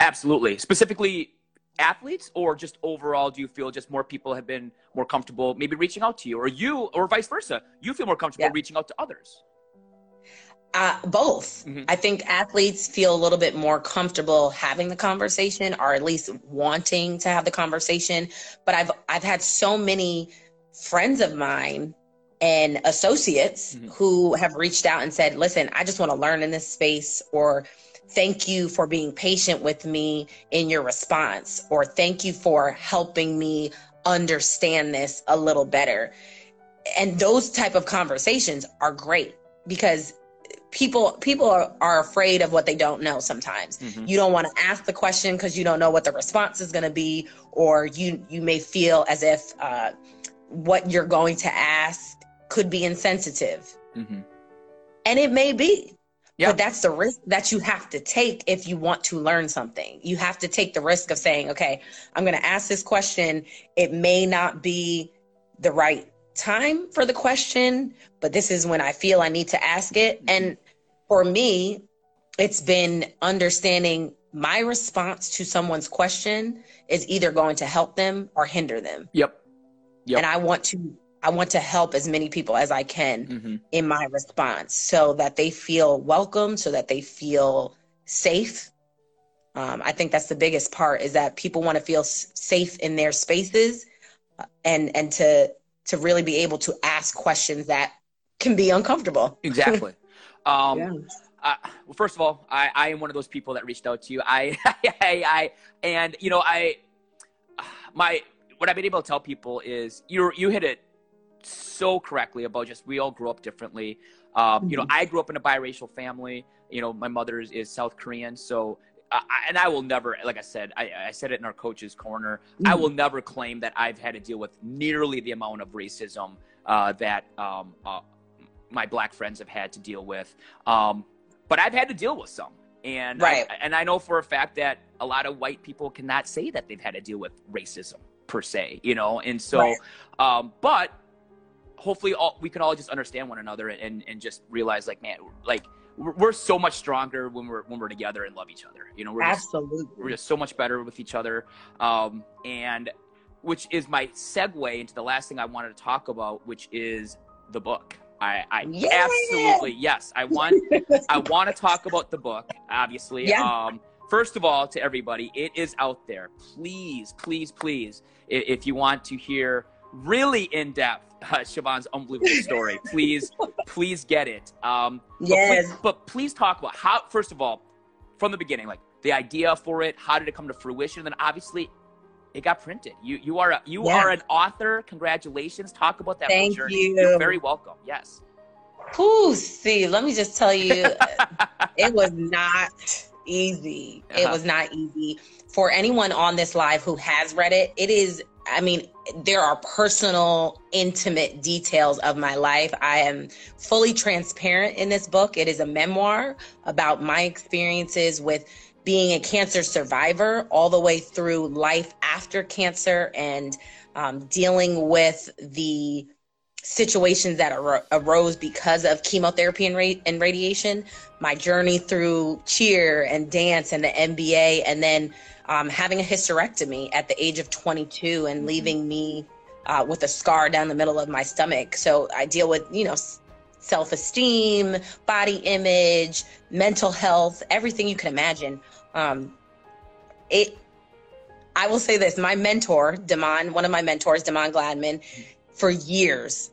absolutely. Specifically, athletes, or just overall, do you feel just more people have been more comfortable maybe reaching out to you, or you, or vice versa? You feel more comfortable Yeah. reaching out to others. Uh, both. Mhm. I think athletes feel a little bit more comfortable having the conversation, or at least wanting to have the conversation. But I've I've had so many friends of mine and associates Mhm. who have reached out and said, "Listen, I just want to learn in this space," or "Thank you for being patient with me in your response," or "Thank you for helping me understand this a little better." And those type of conversations are great because people people are, are afraid of what they don't know sometimes Mhm. you don't want to ask the question because you don't know what the response is going to be or you you may feel as if uh, what you're going to ask could be insensitive Mhm. and it may be Yeah. but that's the risk that you have to take if you want to learn something you have to take the risk of saying okay i'm going to ask this question it may not be the right time for the question but this is when i feel i need to ask it mm-hmm. and for me it's been understanding my response to someone's question is either going to help them or hinder them. Yep. Yep. And I want to I want to help as many people as I can hmm in my response so that they feel welcome, so that they feel safe. Um, I think that's the biggest part is that people want to feel s- safe in their spaces uh, and and to to really be able to ask questions that can be uncomfortable. Exactly. Um, Yeah. uh, well, first of all, I, I am one of those people that reached out to you. I, I, I, and you know, I, my, what I've been able to tell people is you, you hit it so correctly about just we all grew up differently. Um, You know, I grew up in a biracial family. You know, my mother is, is South Korean, so. I, and I will never, like I said, I, I said it in our coach's corner. I will never claim that I've had to deal with nearly the amount of racism uh, that um, uh, my black friends have had to deal with. Um, but I've had to deal with some. And Right. I, and I know for a fact that a lot of white people cannot say that they've had to deal with racism per se, you know. And so, Right. um, but hopefully, all, we can all just understand one another and and just realize, like, man, like we're, so much stronger when we're when we're together and love each other. You know, we're just, we're just so much better with each other. Um, and which is my segue into the last thing I wanted to talk about, which is the book. I, I Yeah. absolutely yes. I want I want to talk about the book. Obviously, Yeah. um, first of all, to everybody, it is out there. Please, please, please, if you want to hear really in depth uh, Siobhan's unbelievable story, please, please get it. Um, but Yes. please, but please talk about how. First of all, from the beginning, like the idea for it, how did it come to fruition? And then obviously, it got printed. You you are a, you are an author. Congratulations. Talk about that Thank journey. you. You're very welcome. Yes. Whew, see, let me just tell you, it was not easy. It Uh-huh. was not easy for anyone on this live who has read it. It is, I mean, there are personal, intimate details of my life. I am fully transparent in this book. It is a memoir about my experiences with being a cancer survivor all the way through life after cancer and um, dealing with the situations that ar- arose because of chemotherapy and, ra- and radiation, my journey through cheer and dance and the NBA, and then um, having a hysterectomy at the age of 22 and leaving me uh, with a scar down the middle of my stomach. So I deal with, you know, self esteem, body image, mental health, everything you can imagine. Um, it, I will say this my mentor, Damon, one of my mentors, Damon Gladman, for years,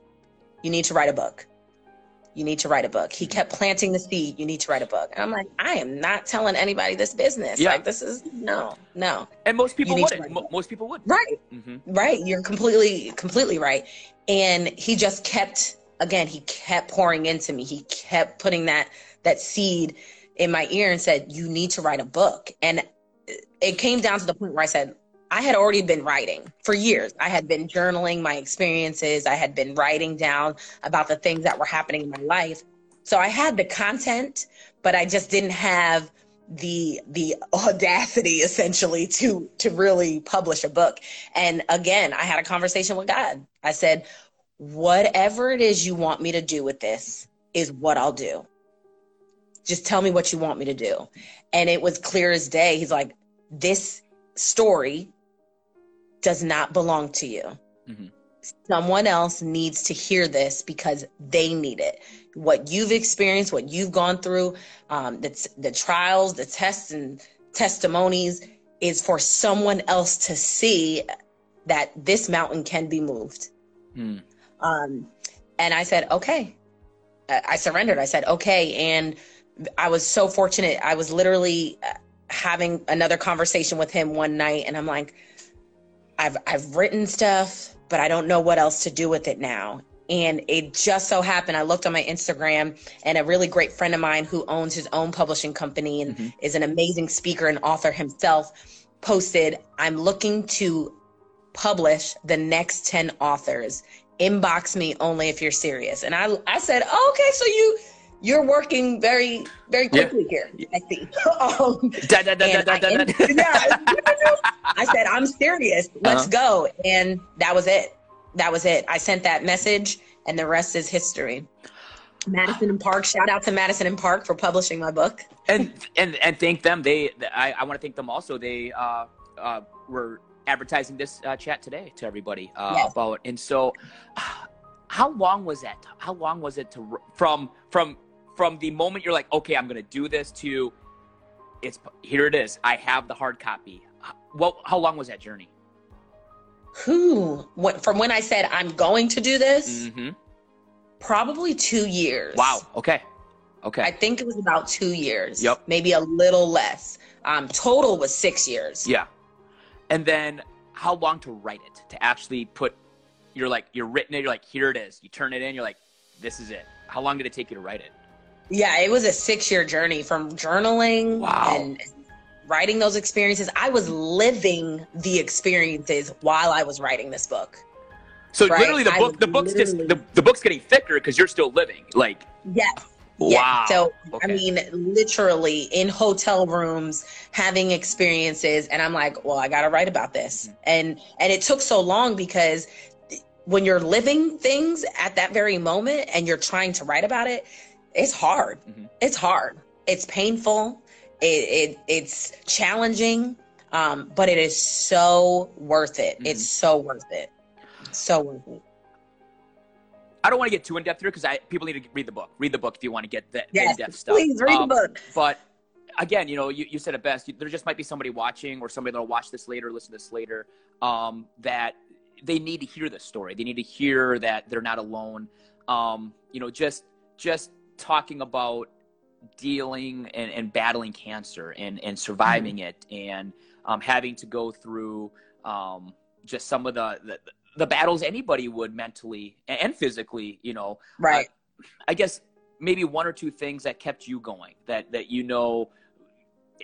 you need to write a book. You need to write a book. He kept planting the seed. You need to write a book. And I'm like, I am not telling anybody this business. Yeah. Like, this is no, no. And most people wouldn't. write Mo- it. most people would. Right. hmm Right. You're completely, completely right. And he just kept, again, he kept pouring into me. He kept putting that, that seed in my ear and said, you need to write a book. And it came down to the point where I said, I had already been writing for years. I had been journaling my experiences. I had been writing down about the things that were happening in my life. So I had the content, but I just didn't have the the audacity essentially to to really publish a book. And again, I had a conversation with God. I said, whatever it is you want me to do with this is what I'll do. Just tell me what you want me to do. And it was clear as day. He's like, this story does not belong to you. Mhm. Someone else needs to hear this because they need it. What you've experienced, what you've gone through, um, the, the trials, the tests, and testimonies is for someone else to see that this mountain can be moved. Hmm. Um, and I said, okay. I I surrendered. I said, okay. And I was so fortunate. I was literally uh, having another conversation with him one night, and I'm like, I've I've written stuff, but I don't know what else to do with it now. And it just so happened, I looked on my Instagram, and a really great friend of mine who owns his own publishing company and Mhm. is an amazing speaker and author himself posted, I'm looking to publish the next 10 authors. Inbox me only if you're serious. And I I said, oh, okay, so you you're working very, very Yeah. quickly here. I um, Da, da, da, da, I, yeah, said, I'm serious. Let's Uh-huh. go. And that was it. That was it. I sent that message, and the rest is history. Madison and Park. Shout out to Madison and Park for publishing my book. and and and thank them. They I, I want to thank them also. They uh, uh, were advertising this uh, chat today to everybody uh, Yes. about. And so, how long was that? How long was it to from from from the moment you're like, okay, I'm going to do this to it's here it is. I have the hard copy. What? How long was that journey? Who? What, from when I said I'm going to do this, hmm probably two years. Wow. Okay. Okay. I think it was about two years. Yep. Maybe a little less. Um, total was six years. Yeah. And then how long to write it? To actually put you're like you're written it, you're like, here it is. You turn it in, you're like, this is it. How long did it take you to write it? Yeah, it was a six year journey from journaling Wow. and writing those experiences. I was living the experiences while I was writing this book. So Right. literally the I book the book's just the, the book's getting thicker because you're still living. Like Yes. wow. Yeah. So Okay. I mean, literally in hotel rooms having experiences, and I'm like, well, I got to write about this, Mm-hmm. and and it took so long because when you're living things at that very moment and you're trying to write about it, it's hard. Mhm. It's hard. It's painful. It, it it's challenging, um, but it is so worth it. Mhm. It's so worth it. So worth it. I don't want to get too in depth here because I people need to read the book. Read the book if you want to get the, Yes, in depth stuff. please read Um, the book. But again, you know, you, you said it best. You, there just might be somebody watching or somebody that'll watch this later, listen to this later, um, that they need to hear this story. They need to hear that they're not alone. Um, you know, just just talking about dealing and, and battling cancer and, and surviving Mm-hmm. it and um, having to go through um, just some of the, the the battles anybody would mentally and physically, you know, Right. I guess maybe one or two things that kept you going that that you know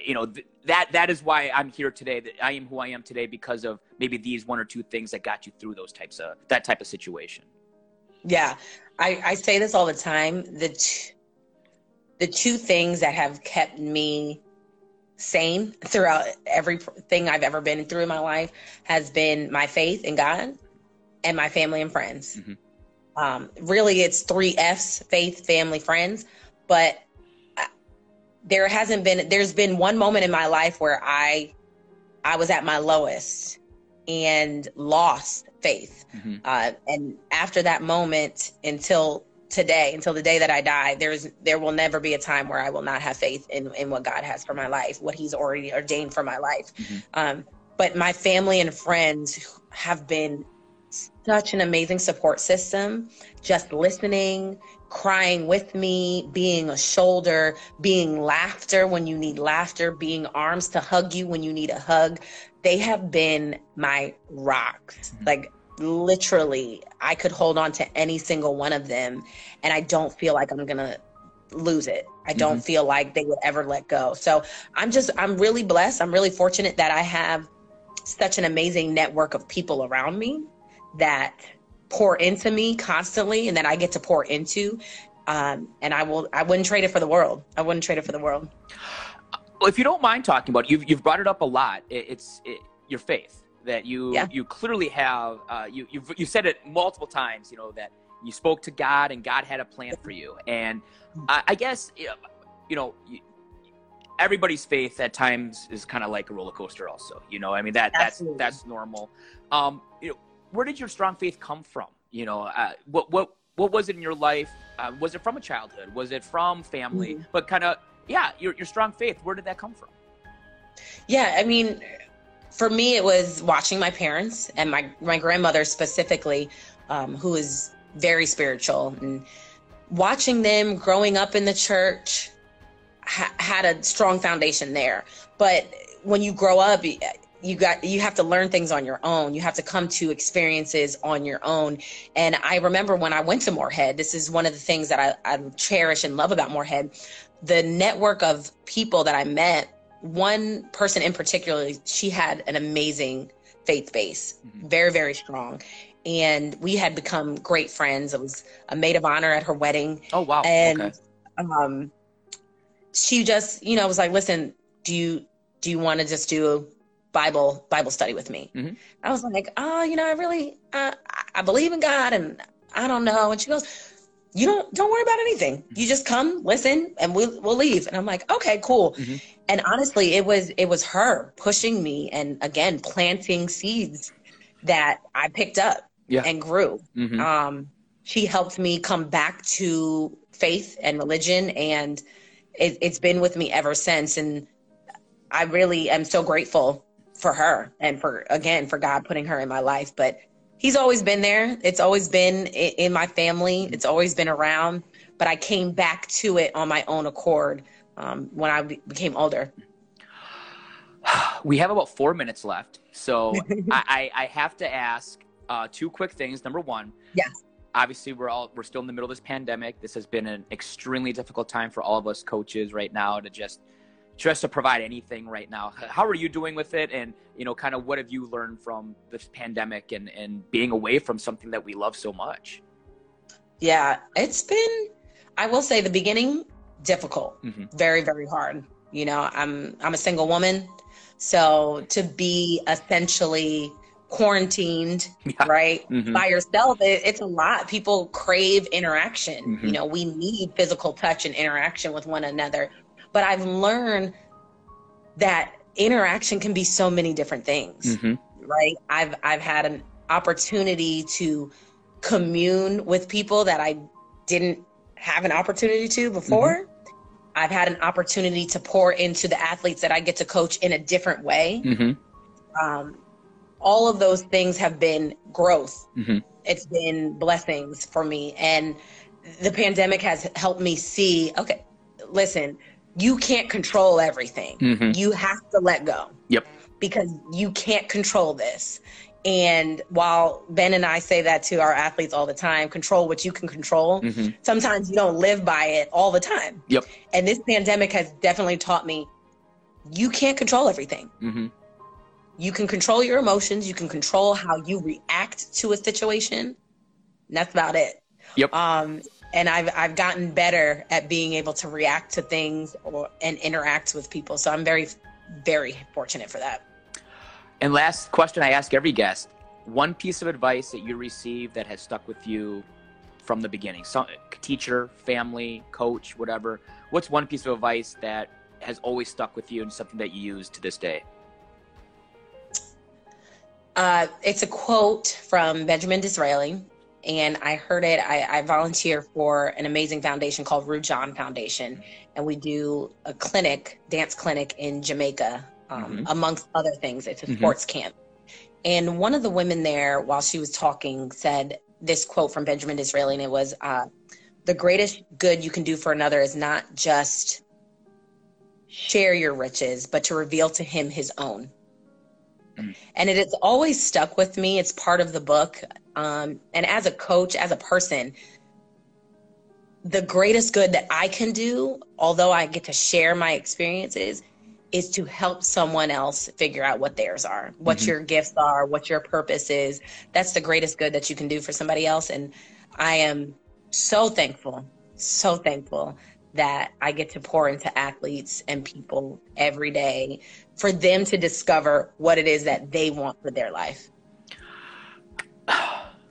you know th- that that is why I'm here today that I am who I am today because of maybe these one or two things that got you through those types of that type of situation. Yeah, I, I say this all the time. The t- the two things that have kept me sane throughout everything I've ever been through in my life has been my faith in God and my family and friends. Mhm. Um, really, it's three F's: faith, family, friends. But I, there hasn't been. There's been one moment in my life where I I was at my lowest and lost faith. Mhm. Uh, and after that moment, until today, until the day that I die, there's there will never be a time where I will not have faith in, in what God has for my life, what He's already ordained for my life. Mhm. Um, but my family and friends have been such an amazing support system, just listening, crying with me, being a shoulder, being laughter when you need laughter, being arms to hug you when you need a hug. They have been my rocks. Like literally, I could hold on to any single one of them and I don't feel like I'm going to lose it. I don't feel like they would ever let go. So I'm just, I'm really blessed. I'm really fortunate that I have such an amazing network of people around me that pour into me constantly and that I get to pour into. Um, and I will, I wouldn't trade it for the world. I wouldn't trade it for the world. Well, if you don't mind talking about, it, you've you've brought it up a lot. It, it's it, your faith that you Yeah. you clearly have. Uh, you you've you said it multiple times. You know that you spoke to God and God had a plan for you. And I, I guess you know, you everybody's faith at times is kind of like a roller coaster. Also, you know, I mean that Absolutely. that's that's normal. Um, you know, where did your strong faith come from? You know, uh, what what what was it in your life? Uh, was it from a childhood? Was it from family? Mhm. But kind of yeah, your your strong faith. Where did that come from? Yeah, I mean, for me, it was watching my parents and my my grandmother specifically, um, who is very spiritual, and watching them growing up in the church ha- had a strong foundation there. But when you grow up, you got you have to learn things on your own. You have to come to experiences on your own. And I remember when I went to Morehead, this is one of the things that I, I cherish and love about Morehead. The network of people that I met one person in particular, she had an amazing faith base, Mhm. very, very strong. And we had become great friends. It was a maid of honor at her wedding. Oh wow. And okay. um, she just, you know, was like, listen, do you do you want to just do a Bible Bible study with me? Mhm. I was like, oh, you know, I really uh, I believe in God and I don't know. And she goes, you don't don't worry about anything. You just come, listen, and we'll we'll leave. And I'm like, okay, cool. Mm-hmm. And honestly, it was it was her pushing me and again planting seeds that I picked up Yeah. and grew. Mhm. Um, she helped me come back to faith and religion, and it, it's been with me ever since. And I really am so grateful for her and for again for God putting her in my life. But He's always been there. It's always been in, my family. It's always been around. But I came back to it on my own accord um, when I became older. We have about four minutes left, so I, I, I have to ask uh, two quick things. Number one, Yes. obviously we're all we're still in the middle of this pandemic. This has been an extremely difficult time for all of us coaches right now to just just to provide anything right now. How are you doing with it? And you know, kind of what have you learned from this pandemic and and being away from something that we love so much? Yeah, it's been I will say the beginning difficult. Mhm. Very very hard. You know, I'm I'm a single woman. So to be essentially quarantined, Yeah. right? Mhm. By yourself, it, it's a lot. People crave interaction. Mhm. You know, we need physical touch and interaction with one another. But I've learned that interaction can be so many different things Mhm. right i've i've had an opportunity to commune with people that i didn't have an opportunity to before i've had an opportunity to pour into the athletes that i get to coach in a different way Mhm. um, all of those things have been growth Mhm. it's been blessings for me and the pandemic has helped me see okay listen you can't control everything Mhm. you have to let go Yep. because you can't control this and while ben and i say that to our athletes all the time control what you can control Mhm. sometimes you don't live by it all the time Yep. and this pandemic has definitely taught me you can't control everything Mhm. you can control your emotions you can control how you react to a situation and that's about it Yep. um and i've i've gotten better at being able to react to things or and interact with people so i'm very very fortunate for that And last question I ask every guest: one piece of advice that you received that has stuck with you from the beginning, some teacher, family, coach, whatever. What's one piece of advice that has always stuck with you and something that you use to this day? Uh, it's a quote from Benjamin Disraeli, and I heard it. I, I volunteer for an amazing foundation called Rujan Foundation, and we do a clinic, dance clinic in Jamaica, um, Mhm. amongst other things. It's a Mhm. sports camp. And one of the women there, while she was talking, said this quote from Benjamin Disraeli, and it was, uh, "The greatest good you can do for another is not just share your riches, but to reveal to him his own." and it has always stuck with me. It's part of the book. Um, and as a coach, as a person, the greatest good that I can do, although I get to share my experiences, is to help someone else figure out what theirs are, what Mhm. your gifts are, what your purpose is. That's the greatest good that you can do for somebody else. And I am so thankful, so thankful that I get to pour into athletes and people every day for them to discover what it is that they want for their life.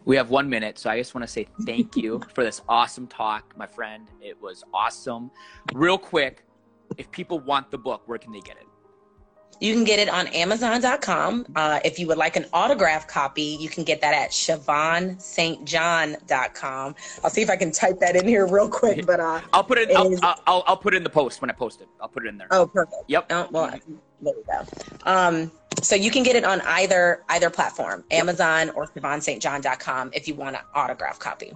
We have one minute, so I just want to say thank you for this awesome talk, my friend. It was awesome. Real quick, if people want the book, where can they get it? You can get it on Amazon.com. Uh, if you would like an autograph copy, you can get that at SiobhanStJohn.com. I'll see if I can type that in here real quick. But uh, I'll put it. It I'll, is- I'll, I'll, I'll put it in the post when I post it. I'll put it in there. oh, perfect. Yep. Oh, well, there we go. Um, so you can get it on either either platform, Amazon or SiobhanStJohn.com, if you want an autograph copy.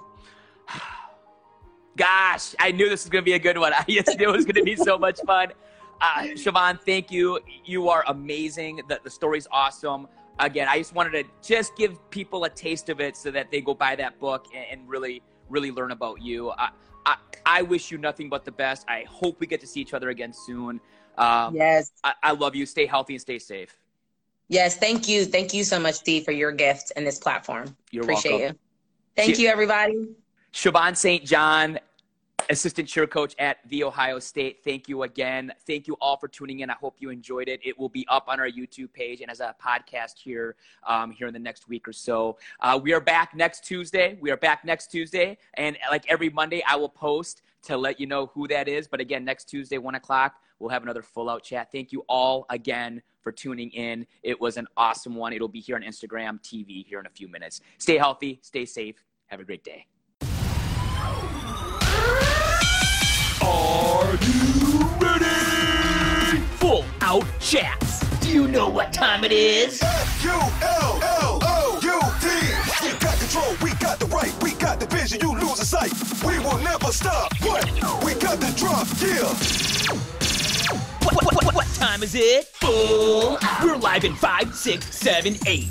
Gosh, I knew this was going to be a good one. I just knew it was going to be so much fun. Uh, Siobhan, thank you. You are amazing. The, the story's awesome. Again, I just wanted to just give people a taste of it so that they go buy that book and, and really, really learn about you. I, I, I wish you nothing but the best. I hope we get to see each other again soon. Um, Yes. I, I love you. Stay healthy and stay safe. Yes. Thank you. Thank you so much, Steve, for your gift and this platform. You're Appreciate welcome. you. Thank you, everybody. Siobhan St. John, assistant cheer coach at The Ohio State. Thank you again. Thank you all for tuning in. I hope you enjoyed it. It will be up on our YouTube page and as a podcast here um, here in the next week or so. Uh, we are back next Tuesday. We are back next Tuesday, and like every Monday, I will post to let you know who that is. But again, next Tuesday, one o'clock, we'll have another full out chat. Thank you all again for tuning in. It was an awesome one. It'll be here on Instagram, TV here in a few minutes. Stay healthy, stay safe. Have a great day. Are you ready? Full out chats. Do you know what time it is? F-U-L-L-O-U-T. We got control, we got the right, we got the vision, you lose a sight. We will never stop, but we got the drop, yeah. What, what, what, what time is it? Full. We're live in five, six, seven, eight.